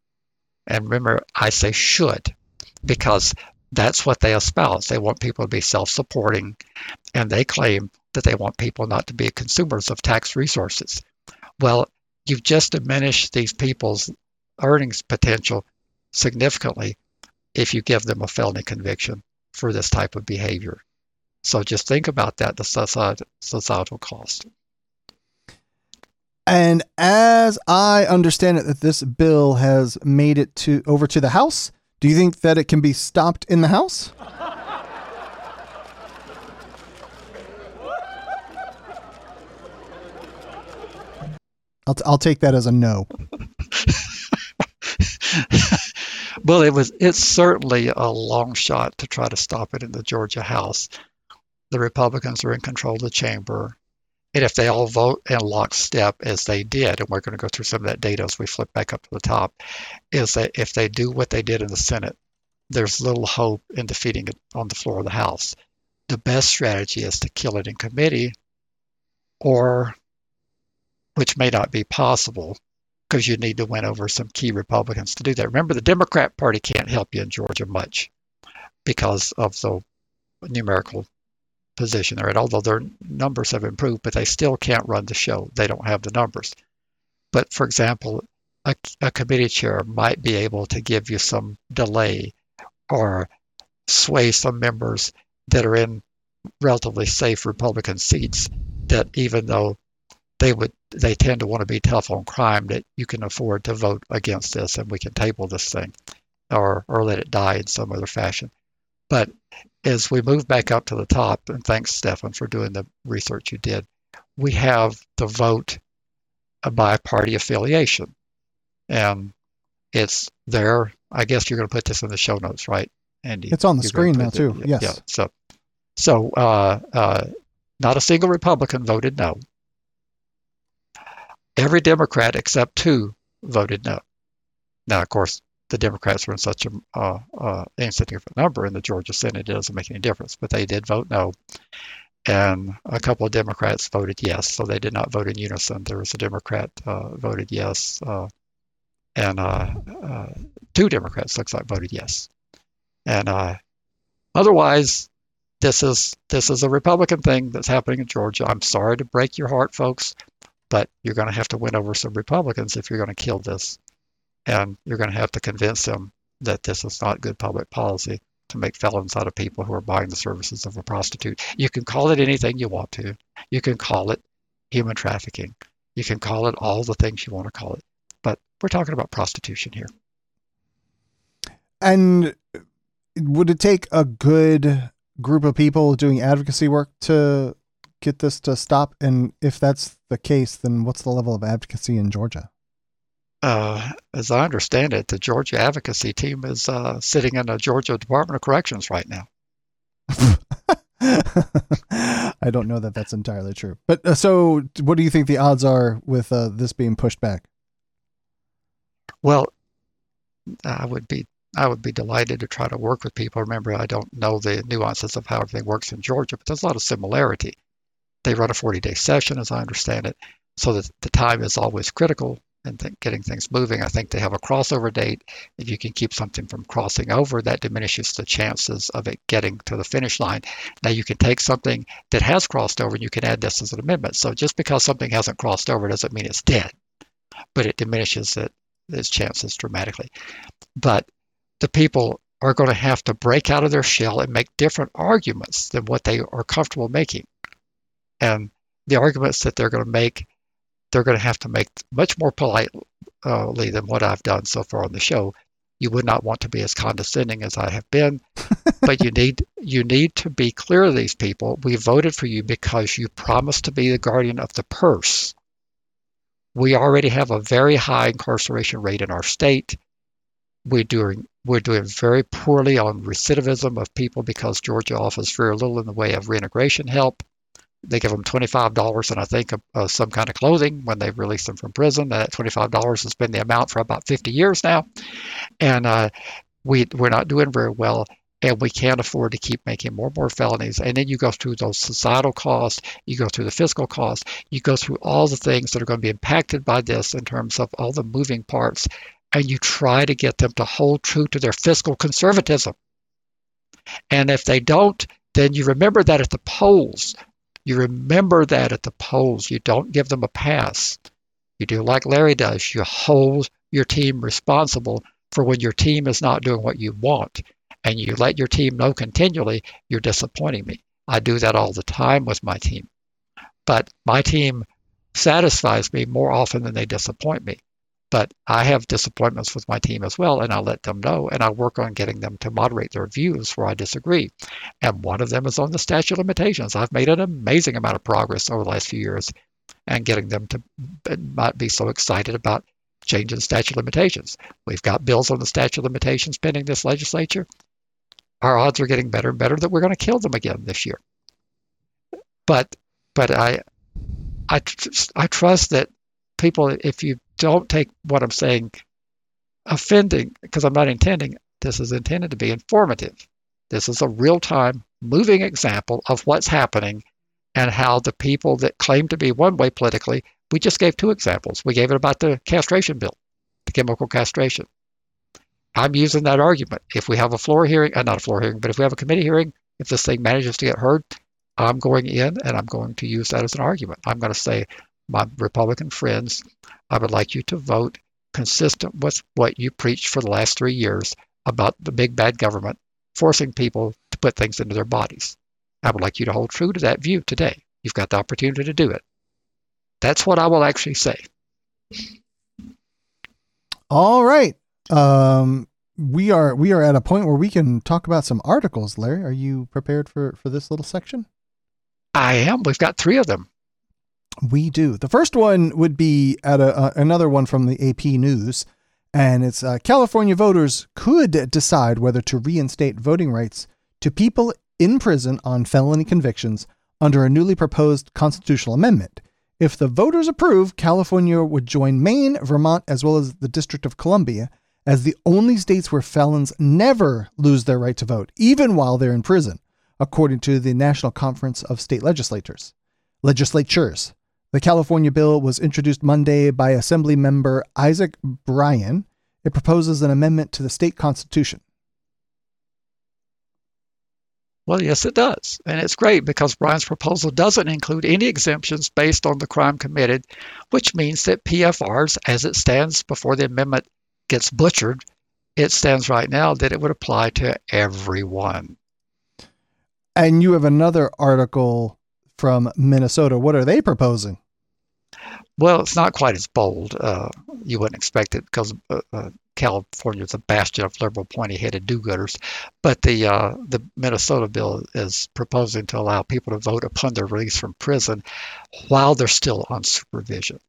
And remember, I say should because that's what they espouse. They want people to be self-supporting, and they claim that they want people not to be consumers of tax resources. Well, you've just diminished these people's earnings potential significantly if you give them a felony conviction for this type of behavior. So just think about that, the societal cost. And as I understand it, that this bill has made it to over to the House. Do you think that it can be stopped in the House? I'll, t- I'll take that as a no. well, it was it's certainly a long shot to try to stop it in the Georgia House. The Republicans are in control of the chamber, and if they all vote in lockstep as they did, and we're going to go through some of that data as we flip back up to the top, is that if they do what they did in the Senate, there's little hope in defeating it on the floor of the House. The best strategy is to kill it in committee or which may not be possible because you need to win over some key Republicans to do that. Remember, the Democrat Party can't help you in Georgia much because of the numerical position they're in. Although their numbers have improved, but they still can't run the show. They don't have the numbers. But for example, a, a committee chair might be able to give you some delay or sway some members that are in relatively safe Republican seats that even though they would they tend to want to be tough on crime that you can afford to vote against this and we can table this thing or or let it die in some other fashion. But as we move back up to the top, and thanks Stefan for doing the research you did, we have the vote by party affiliation. And it's there. I guess you're going to put this in the show notes, right, Andy? It's on the screen now, too. Yes. Yeah. So, so uh, uh, not a single Republican voted no. Every Democrat except two voted no. Now, of course, the Democrats were in such a uh, uh, insignificant number in the Georgia Senate, it doesn't make any difference. But they did vote no. And a couple of Democrats voted yes, so they did not vote in unison. There was a Democrat uh, voted yes, uh, and uh, uh, two Democrats looks like voted yes. And otherwise, this is this is a Republican thing that's happening in Georgia. I'm sorry to break your heart, folks but you're going to have to win over some Republicans if you're going to kill this. And you're going to have to convince them that this is not good public policy to make felons out of people who are buying the services of a prostitute. You can call it anything you want to. You can call it human trafficking. You can call it all the things you want to call it. But we're talking about prostitution here. And would it take a good group of people doing advocacy work to get this to stop? And if that's the case, then what's the level of advocacy in Georgia? Uh, as I understand it, the Georgia advocacy team is uh, sitting in the Georgia Department of Corrections right now. I don't know that that's entirely true. But uh, so, what do you think the odds are with uh, this being pushed back? Well, I would be I would be delighted to try to work with people. Remember, I don't know the nuances of how everything works in Georgia, but there's a lot of similarity. They run a 40 day session, as I understand it, so that the time is always critical and th- getting things moving. I think they have a crossover date. If you can keep something from crossing over, that diminishes the chances of it getting to the finish line. Now, you can take something that has crossed over and you can add this as an amendment. So just because something hasn't crossed over doesn't mean it's dead, but it diminishes it, its chances dramatically. But the people are going to have to break out of their shell and make different arguments than what they are comfortable making. And the arguments that they're going to make, they're going to have to make much more politely uh, than what I've done so far on the show. You would not want to be as condescending as I have been, but you need you need to be clear to these people. We voted for you because you promised to be the guardian of the purse. We already have a very high incarceration rate in our state. We're doing we're doing very poorly on recidivism of people because Georgia offers very little in the way of reintegration help they give them $25 and I think uh, some kind of clothing when they release them from prison. That $25 has been the amount for about 50 years now. And uh, we, we're not doing very well and we can't afford to keep making more and more felonies. And then you go through those societal costs, you go through the fiscal costs, you go through all the things that are going to be impacted by this in terms of all the moving parts, and you try to get them to hold true to their fiscal conservatism. And if they don't, then you remember that at the polls. You remember that at the polls. You don't give them a pass. You do like Larry does. You hold your team responsible for when your team is not doing what you want and you let your team know continually you're disappointing me. I do that all the time with my team. But my team satisfies me more often than they disappoint me. But I have disappointments with my team as well, and I let them know, and I work on getting them to moderate their views where I disagree. And one of them is on the statute limitations. I've made an amazing amount of progress over the last few years and getting them to not be so excited about changing statute limitations. We've got bills on the statute limitations pending this legislature our odds are getting better and better that we're going to kill them again this year. But but I I I trust that people, if you don't take what I'm saying offending, because I'm not intending this is intended to be informative. This is a real time, moving example of what's happening and how the people that claim to be one way politically, we just gave two examples. We gave it about the castration bill, the chemical castration. I'm using that argument. If we have a floor hearing, uh, not a floor hearing, but if we have a committee hearing, if this thing manages to get heard, I'm going in and I'm going to use that as an argument. I'm going to say, my Republican friends, I would like you to vote consistent with what you preached for the last three years about the big bad government forcing people to put things into their bodies. I would like you to hold true to that view today. You've got the opportunity to do it. That's what I will actually say. All right. Um, we are we are at a point where we can talk about some articles. Larry, are you prepared for for this little section? I am. We've got three of them. We do. The first one would be at a, uh, another one from the AP News, and it's uh, California voters could decide whether to reinstate voting rights to people in prison on felony convictions under a newly proposed constitutional amendment. If the voters approve, California would join Maine, Vermont, as well as the District of Columbia as the only states where felons never lose their right to vote, even while they're in prison, according to the National Conference of State Legislators. Legislatures. The California bill was introduced Monday by Assembly member Isaac Bryan. It proposes an amendment to the state constitution. Well, yes, it does. And it's great because Bryan's proposal doesn't include any exemptions based on the crime committed, which means that PFRs, as it stands before the amendment gets butchered, it stands right now that it would apply to everyone. And you have another article from Minnesota. What are they proposing? Well, it's not quite as bold. Uh, you wouldn't expect it because uh, uh, California is a bastion of liberal, pointy-headed do-gooders. But the uh, the Minnesota bill is proposing to allow people to vote upon their release from prison while they're still on supervision.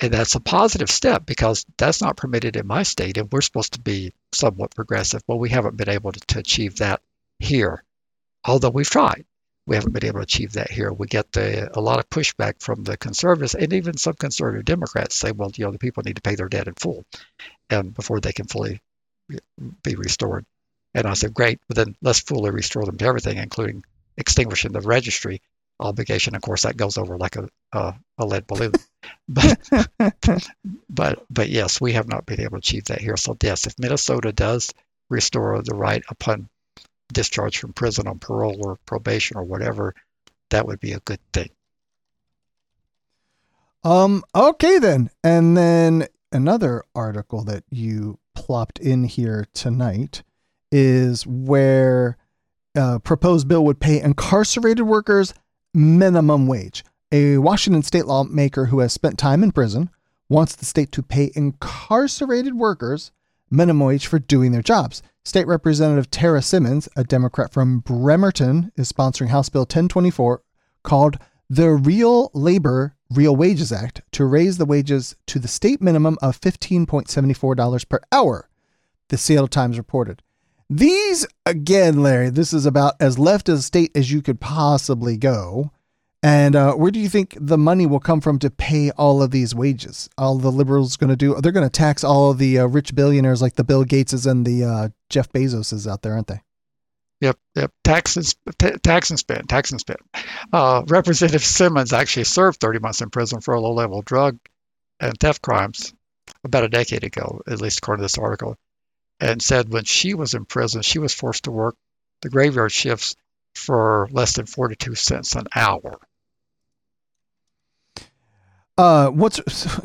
And that's a positive step because that's not permitted in my state, and we're supposed to be somewhat progressive. Well, we haven't been able to, to achieve that here, although we've tried. We haven't been able to achieve that here. We get the, a lot of pushback from the conservatives, and even some conservative Democrats say, "Well, you know, the people need to pay their debt in full, and before they can fully be restored." And I said, "Great, but then let's fully restore them to everything, including extinguishing the registry obligation. Of course, that goes over like a, a, a lead balloon. but, but, but yes, we have not been able to achieve that here. So yes, if Minnesota does restore the right upon discharge from prison on parole or probation or whatever, that would be a good thing. Um. Okay then, and then another article that you plopped in here tonight is where a uh, proposed bill would pay incarcerated workers minimum wage. A Washington state lawmaker who has spent time in prison wants the state to pay incarcerated workers minimum wage for doing their jobs. State Representative Tara Simmons, a Democrat from Bremerton, is sponsoring House Bill 1024 called the Real Labor Real Wages Act to raise the wages to the state minimum of $15.74 per hour, the Seattle Times reported. These, again, Larry, this is about as left as state as you could possibly go. And uh, where do you think the money will come from to pay all of these wages? All the liberals going to do? They're going to tax all the uh, rich billionaires like the Bill Gateses and the uh, Jeff Bezoses out there, aren't they? Yep, yep. Tax and, t- tax and spend, tax and spend. Uh, Representative Simmons actually served 30 months in prison for low-level drug and theft crimes about a decade ago, at least according to this article, and said when she was in prison, she was forced to work the graveyard shifts for less than 42 cents an hour. Uh, what's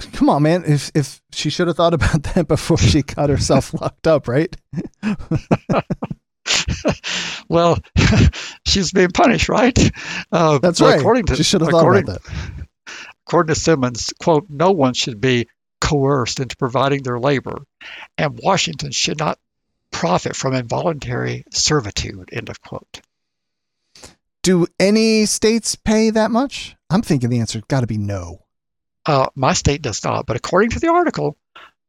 come on, man? If if she should have thought about that before she got herself locked up, right? well, she's being punished, right? Uh, That's right. According to, she should have thought about that. According to Simmons, quote, no one should be coerced into providing their labor, and Washington should not profit from involuntary servitude, end of quote. Do any states pay that much? I'm thinking the answer's got to be no. Uh, my state does not, but according to the article,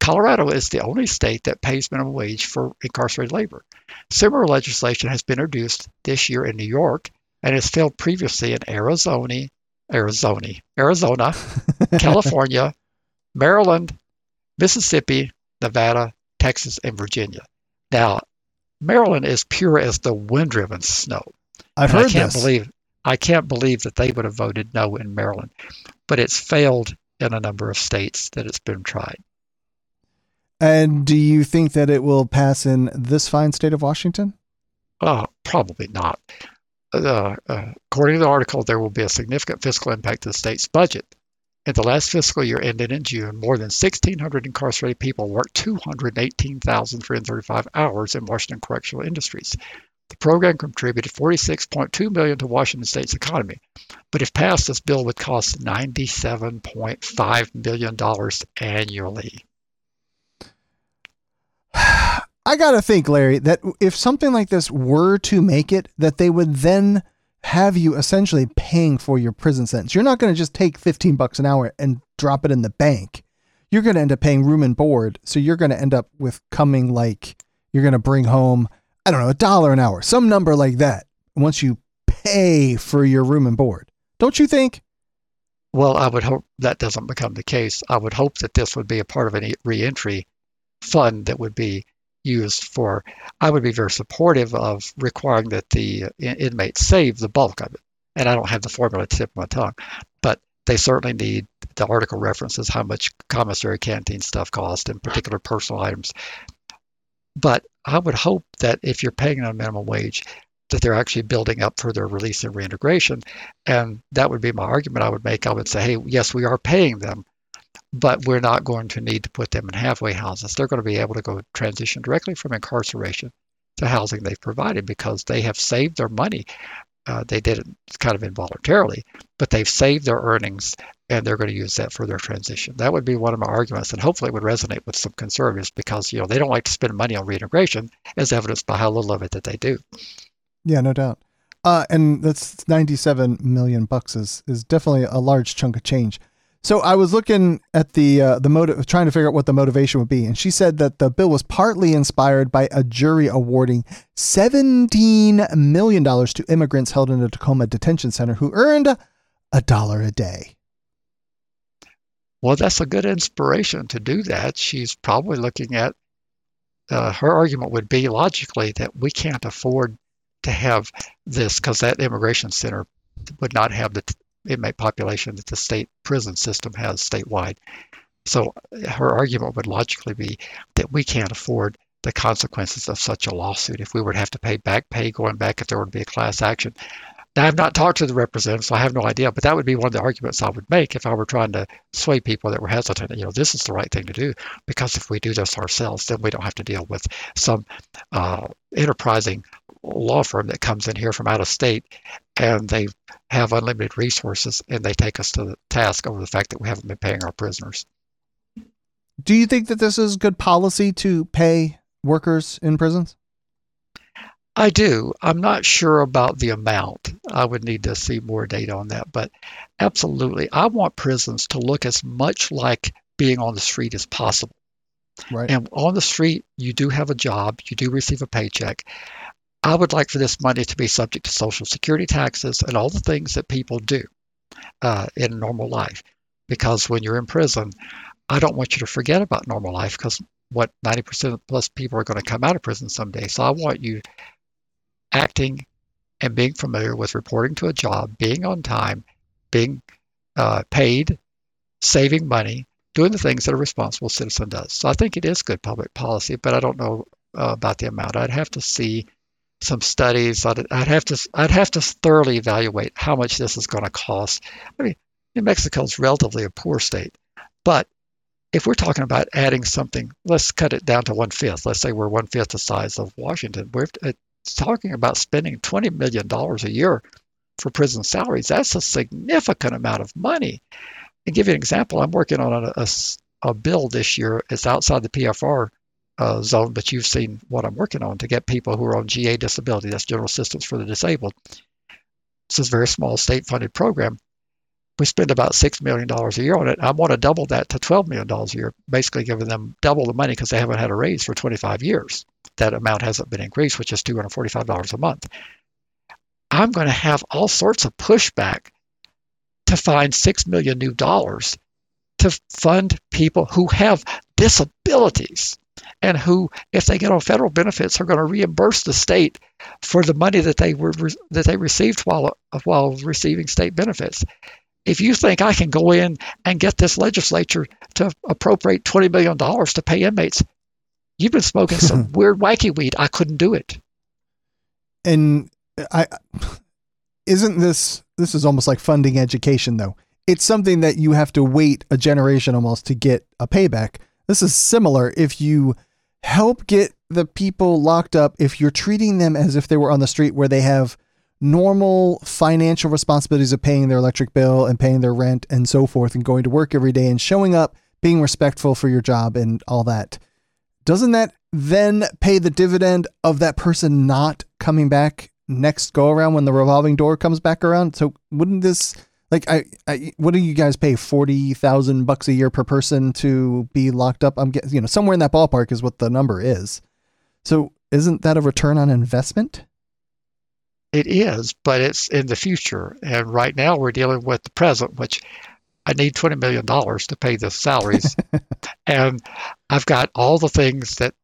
Colorado is the only state that pays minimum wage for incarcerated labor. Similar legislation has been introduced this year in New York and has failed previously in Arizona, Arizona, Arizona, California, Maryland, Mississippi, Nevada, Texas, and Virginia. Now, Maryland is pure as the wind-driven snow. I've heard I can't this. believe I can't believe that they would have voted no in Maryland, but it's failed in a number of states that it's been tried. And do you think that it will pass in this fine state of Washington? Uh, probably not. Uh, uh, according to the article, there will be a significant fiscal impact to the state's budget. In the last fiscal year ended in June, more than 1,600 incarcerated people worked 218,335 hours in Washington correctional industries. The program contributed 46.2 million to Washington State's economy, but if passed, this bill would cost 97.5 million dollars annually. I gotta think, Larry, that if something like this were to make it, that they would then have you essentially paying for your prison sentence. You're not going to just take 15 bucks an hour and drop it in the bank. You're going to end up paying room and board. So you're going to end up with coming like you're going to bring home, I don't know, a dollar an hour, some number like that once you pay for your room and board. Don't you think? Well, I would hope that doesn't become the case. I would hope that this would be a part of any reentry fund that would be used for. I would be very supportive of requiring that the inmates save the bulk of it. And I don't have the formula tip my tongue, but they certainly need the article references how much commissary canteen stuff cost and particular personal items. But I would hope that if you're paying a minimum wage, that they're actually building up for their release and reintegration. And that would be my argument I would make. I would say, hey, yes, we are paying them, but we're not going to need to put them in halfway houses. They're going to be able to go transition directly from incarceration to housing they've provided because they have saved their money. Uh, they did it kind of involuntarily, but they've saved their earnings and they're going to use that for their transition. That would be one of my arguments, and hopefully it would resonate with some conservatives because you know they don't like to spend money on reintegration, as evidenced by how little of it that they do. Yeah, no doubt. Uh, and that's 97 million bucks is is definitely a large chunk of change. So I was looking at the uh, the motive, trying to figure out what the motivation would be, and she said that the bill was partly inspired by a jury awarding seventeen million dollars to immigrants held in a Tacoma detention center who earned a dollar a day. Well, that's a good inspiration to do that. She's probably looking at uh, her argument would be logically that we can't afford to have this because that immigration center would not have the inmate population that the state prison system has statewide. So her argument would logically be that we can't afford the consequences of such a lawsuit if we to have to pay back pay going back if there were to be a class action. Now, I've not talked to the representative, so I have no idea, but that would be one of the arguments I would make if I were trying to sway people that were hesitant. You know, this is the right thing to do because if we do this ourselves, then we don't have to deal with some uh, enterprising law firm that comes in here from out of state and they have unlimited resources and they take us to the task over the fact that we haven't been paying our prisoners. Do you think that this is good policy to pay workers in prisons? I do. I'm not sure about the amount. I would need to see more data on that, but absolutely. I want prisons to look as much like being on the street as possible. Right. And on the street, you do have a job, you do receive a paycheck. I would like for this money to be subject to Social Security taxes and all the things that people do. uh, in normal life. Because when you're in prison, I don't want you to forget about normal life because what 90% plus people are going to come out of prison someday. So I want you acting and being familiar with reporting to a job, being on time, being uh, paid, saving money, doing the things that a responsible citizen does. So I think it is good public policy, but I don't know uh, about the amount. I'd have to see some studies. I'd, I'd, have to I'd have to thoroughly evaluate how much this is going to cost. I mean, New Mexico is relatively a poor state, but if we're talking about adding something, let's cut it down to one fifth. Let's say we're one fifth the size of Washington. We're uh, talking about spending twenty million dollars a year for prison salaries. That's a significant amount of money. And give you an example, I'm working on a, a, a bill this year. It's outside the PFR uh, zone, but you've seen what I'm working on to get people who are on GA disability. That's General Assistance for the Disabled. This is a very small state-funded program. We spend about $6 million a year on it. I want to double that to $12 million a year, basically giving them double the money because they haven't had a raise for 25 years. That amount hasn't been increased, which is $245 a month. I'm going to have all sorts of pushback to find 6 million new dollars to fund people who have disabilities and who, if they get on federal benefits, are going to reimburse the state for the money that they were that they received while while receiving state benefits. If you think I can go in and get this legislature to appropriate twenty million dollars to pay inmates, you've been smoking some weird wacky weed. I couldn't do it. And I isn't this this is almost like funding education though. It's something that you have to wait a generation almost to get a payback. This is similar if you help get the people locked up if you're treating them as if they were on the street where they have normal financial responsibilities of paying their electric bill and paying their rent and so forth and going to work every day and showing up, being respectful for your job and all that. Doesn't that then pay the dividend of that person not coming back next go around when the revolving door comes back around. So wouldn't this like I, I what do you guys pay forty thousand bucks a year per person to be locked up? I'm getting you know somewhere in that ballpark is what the number is. So isn't that a return on investment? It is, but it's in the future, and right now we're dealing with the present, which I need twenty million dollars to pay the salaries, and I've got all the things that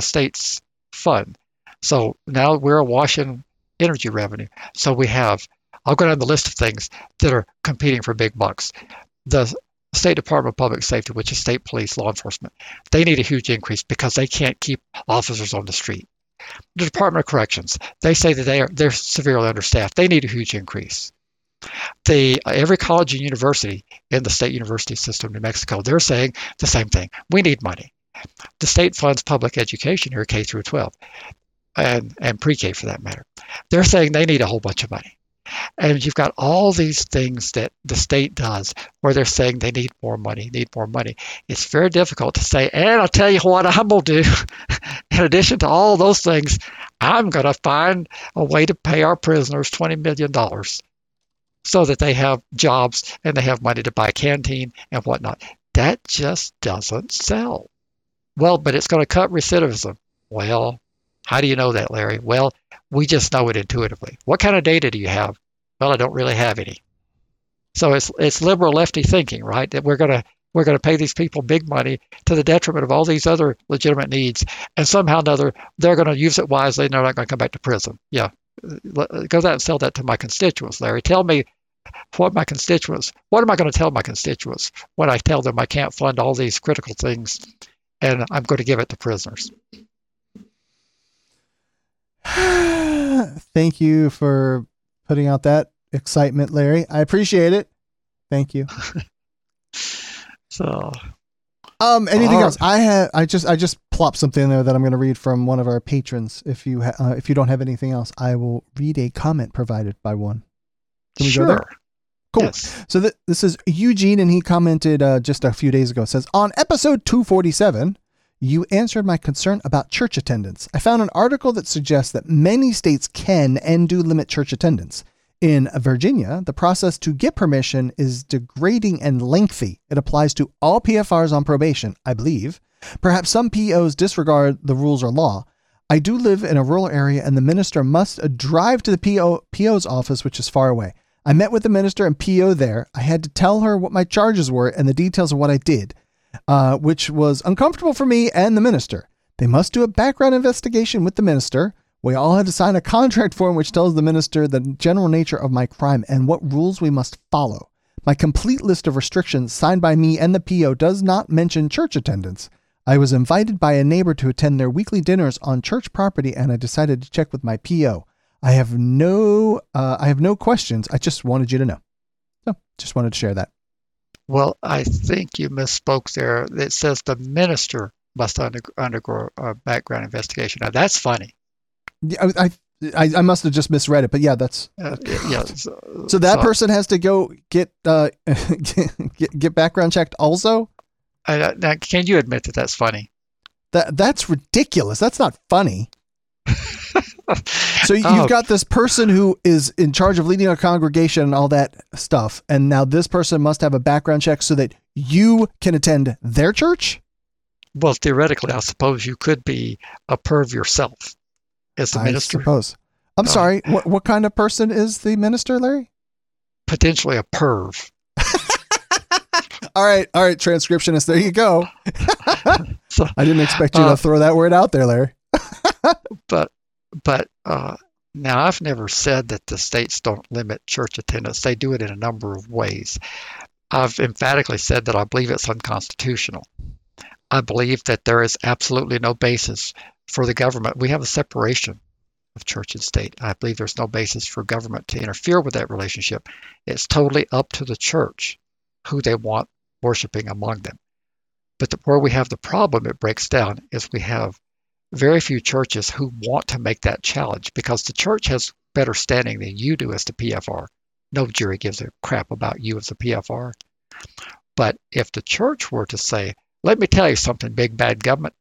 states fund. So now we're washing energy revenue. So we have, I'll go down the list of things that are competing for big bucks. The State Department of Public Safety, which is state police, law enforcement, they need a huge increase because they can't keep officers on the street. The Department of Corrections, they say that they are they're severely understaffed. They need a huge increase. The uh, every college and university in the state university system in New Mexico, they're saying the same thing. We need money. The state funds public education here, K through 12 and, and pre-K for that matter. They're saying they need a whole bunch of money. And you've got all these things that the state does where they're saying they need more money, need more money. It's very difficult to say, and I'll tell you what I'm going to do. In addition to all those things, I'm going to find a way to pay our prisoners $20 million so that they have jobs and they have money to buy canteen and whatnot. That just doesn't sell. Well, but it's going to cut recidivism. Well, how do you know that, Larry? Well, we just know it intuitively. What kind of data do you have? Well, I don't really have any. So it's it's liberal lefty thinking, right? That we're gonna we're gonna pay these people big money to the detriment of all these other legitimate needs, and somehow or another they're gonna use it wisely and they're not gonna come back to prison. Yeah, go out and sell that to my constituents, Larry. Tell me what my constituents. What am I going to tell my constituents when I tell them I can't fund all these critical things, and I'm going to give it to prisoners? Thank you for putting out that excitement, Larry. I appreciate it. Thank you. so, um, anything else? I have. I just. I just plopped something in there that I'm going to read from one of our patrons. If you ha- uh, if you don't have anything else, I will read a comment provided by one. Can we sure. go there? Cool. Yes. So th- this is Eugene, and he commented uh, just a few days ago. Says on episode 247, you answered my concern about church attendance. I found an article that suggests that many states can and do limit church attendance. In Virginia, the process to get permission is degrading and lengthy. It applies to all PFRs on probation, I believe. Perhaps some POs disregard the rules or law. I do live in a rural area and the minister must drive to the PO, PO's office, which is far away. I met with the minister and PO there. I had to tell her what my charges were and the details of what I did, uh, which was uncomfortable for me and the minister. They must do a background investigation with the minister. We all had to sign a contract form which tells the minister the general nature of my crime and what rules we must follow. My complete list of restrictions signed by me and the PO does not mention church attendance. I was invited by a neighbor to attend their weekly dinners on church property and I decided to check with my PO. I have no uh, I have no questions. I just wanted you to know. So, just wanted to share that. Well, I think you misspoke there. It says the minister must under, undergo a background investigation. Now that's funny. Yeah, I, I I must have just misread it, but yeah, that's Uh, yeah. So, so that so person has to go get uh get, get background checked also. I, now, can you admit that that's funny? That that's ridiculous. That's not funny. So you- Oh, you've got this person who is in charge of leading a congregation and all that stuff, and now this person must have a background check so that you can attend their church. Well, theoretically, I suppose you could be a perv yourself as the I minister, suppose. I'm Oh. sorry. What what kind of person is the minister, Larry? potentially a perv. All right, all right, transcriptionist. There you go. So, I didn't expect you Uh, to throw that word out there, Larry. but but uh, now I've never said that the states don't limit church attendance. They do it in a number of ways. I've emphatically said that I believe it's unconstitutional. I believe that there is absolutely no basis for the government. We have a separation of church and state. I believe there's no basis for government to interfere with that relationship. It's totally up to the church who they want worshiping among them. But the, where we have the problem, it breaks down, is we have very few churches who want to make that challenge because the church has better standing than you do as the PFR. No jury gives a crap about you as a PFR. But if the church were to say, let me tell you something, big bad government,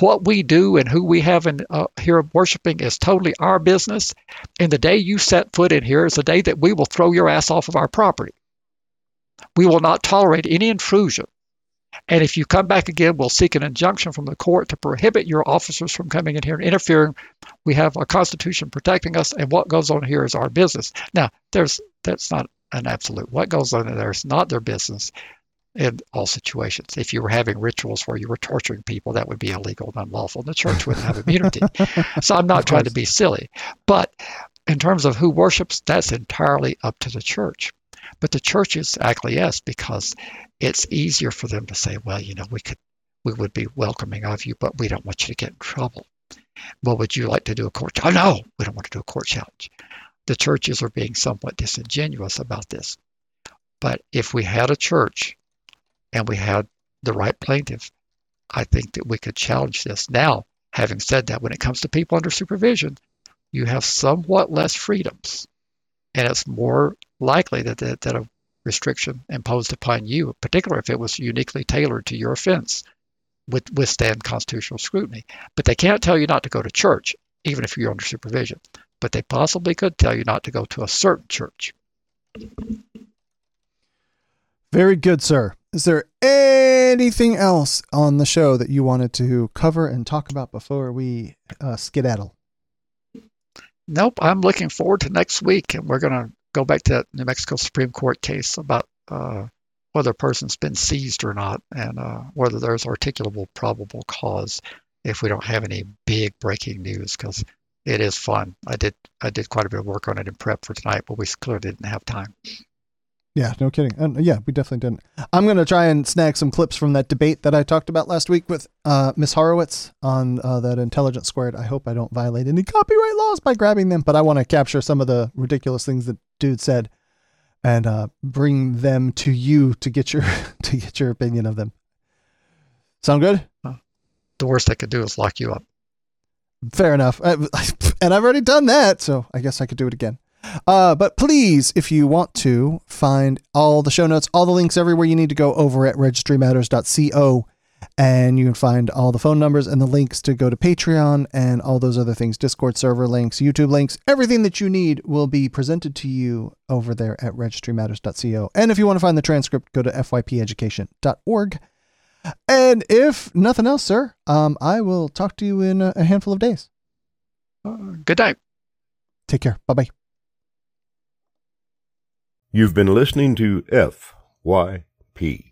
what we do and who we have in uh, here worshiping is totally our business. And the day you set foot in here is the day that we will throw your ass off of our property. We will not tolerate any intrusion. And if you come back again, we'll seek an injunction from the court to prohibit your officers from coming in here and interfering. We have a constitution protecting us, and what goes on here is our business. Now, there's that's not an absolute. What goes on there is not their business in all situations. If you were having rituals where you were torturing people, that would be illegal and unlawful. And the church wouldn't have immunity. so I'm not trying to be silly. But in terms of who worships, that's entirely up to the church. But the churches acquiesce because it's easier for them to say, well, you know, we could, we would be welcoming of you, but we don't want you to get in trouble. Well, would you like to do a court? Oh, no, we don't want to do a court challenge. The churches are being somewhat disingenuous about this. But if we had a church and we had the right plaintiff, I think that we could challenge this. Now, having said that, when it comes to people under supervision, you have somewhat less freedoms. And it's more likely that, that, that a restriction imposed upon you, particularly if it was uniquely tailored to your offense, would withstand constitutional scrutiny. But they can't tell you not to go to church, even if you're under supervision. But they possibly could tell you not to go to a certain church. Very good, sir. Is there anything else on the show that you wanted to cover and talk about before we uh, skedaddle? Nope, I'm looking forward to next week, and we're going to go back to that New Mexico Supreme Court case about uh, whether a person's been seized or not, and uh, whether there's articulable probable cause if we don't have any big breaking news, because it is fun. I did I did quite a bit of work on it in prep for tonight, but we clearly didn't have time. Yeah, no kidding. Uh, yeah, we definitely didn't. I'm going to try and snag some clips from that debate that I talked about last week with uh, Miss Horowitz on uh, that Intelligence Squared. I hope I don't violate any copyright laws by grabbing them, but I want to capture some of the ridiculous things that dude said and uh, bring them to you to get your to get your opinion of them. Sound good? The worst I could do is lock you up. Fair enough. I, and I've already done that, so I guess I could do it again. Uh, but please, if you want to find all the show notes, all the links everywhere you need to go over at registrymatters.co. And you can find all the phone numbers and the links to go to Patreon and all those other things Discord server links, YouTube links, everything that you need will be presented to you over there at registrymatters.co. And if you want to find the transcript, go to fypeducation.org. And if nothing else, sir, um, I will talk to you in a, handful of days. Good night. Take care. Bye bye. You've been listening to FYP.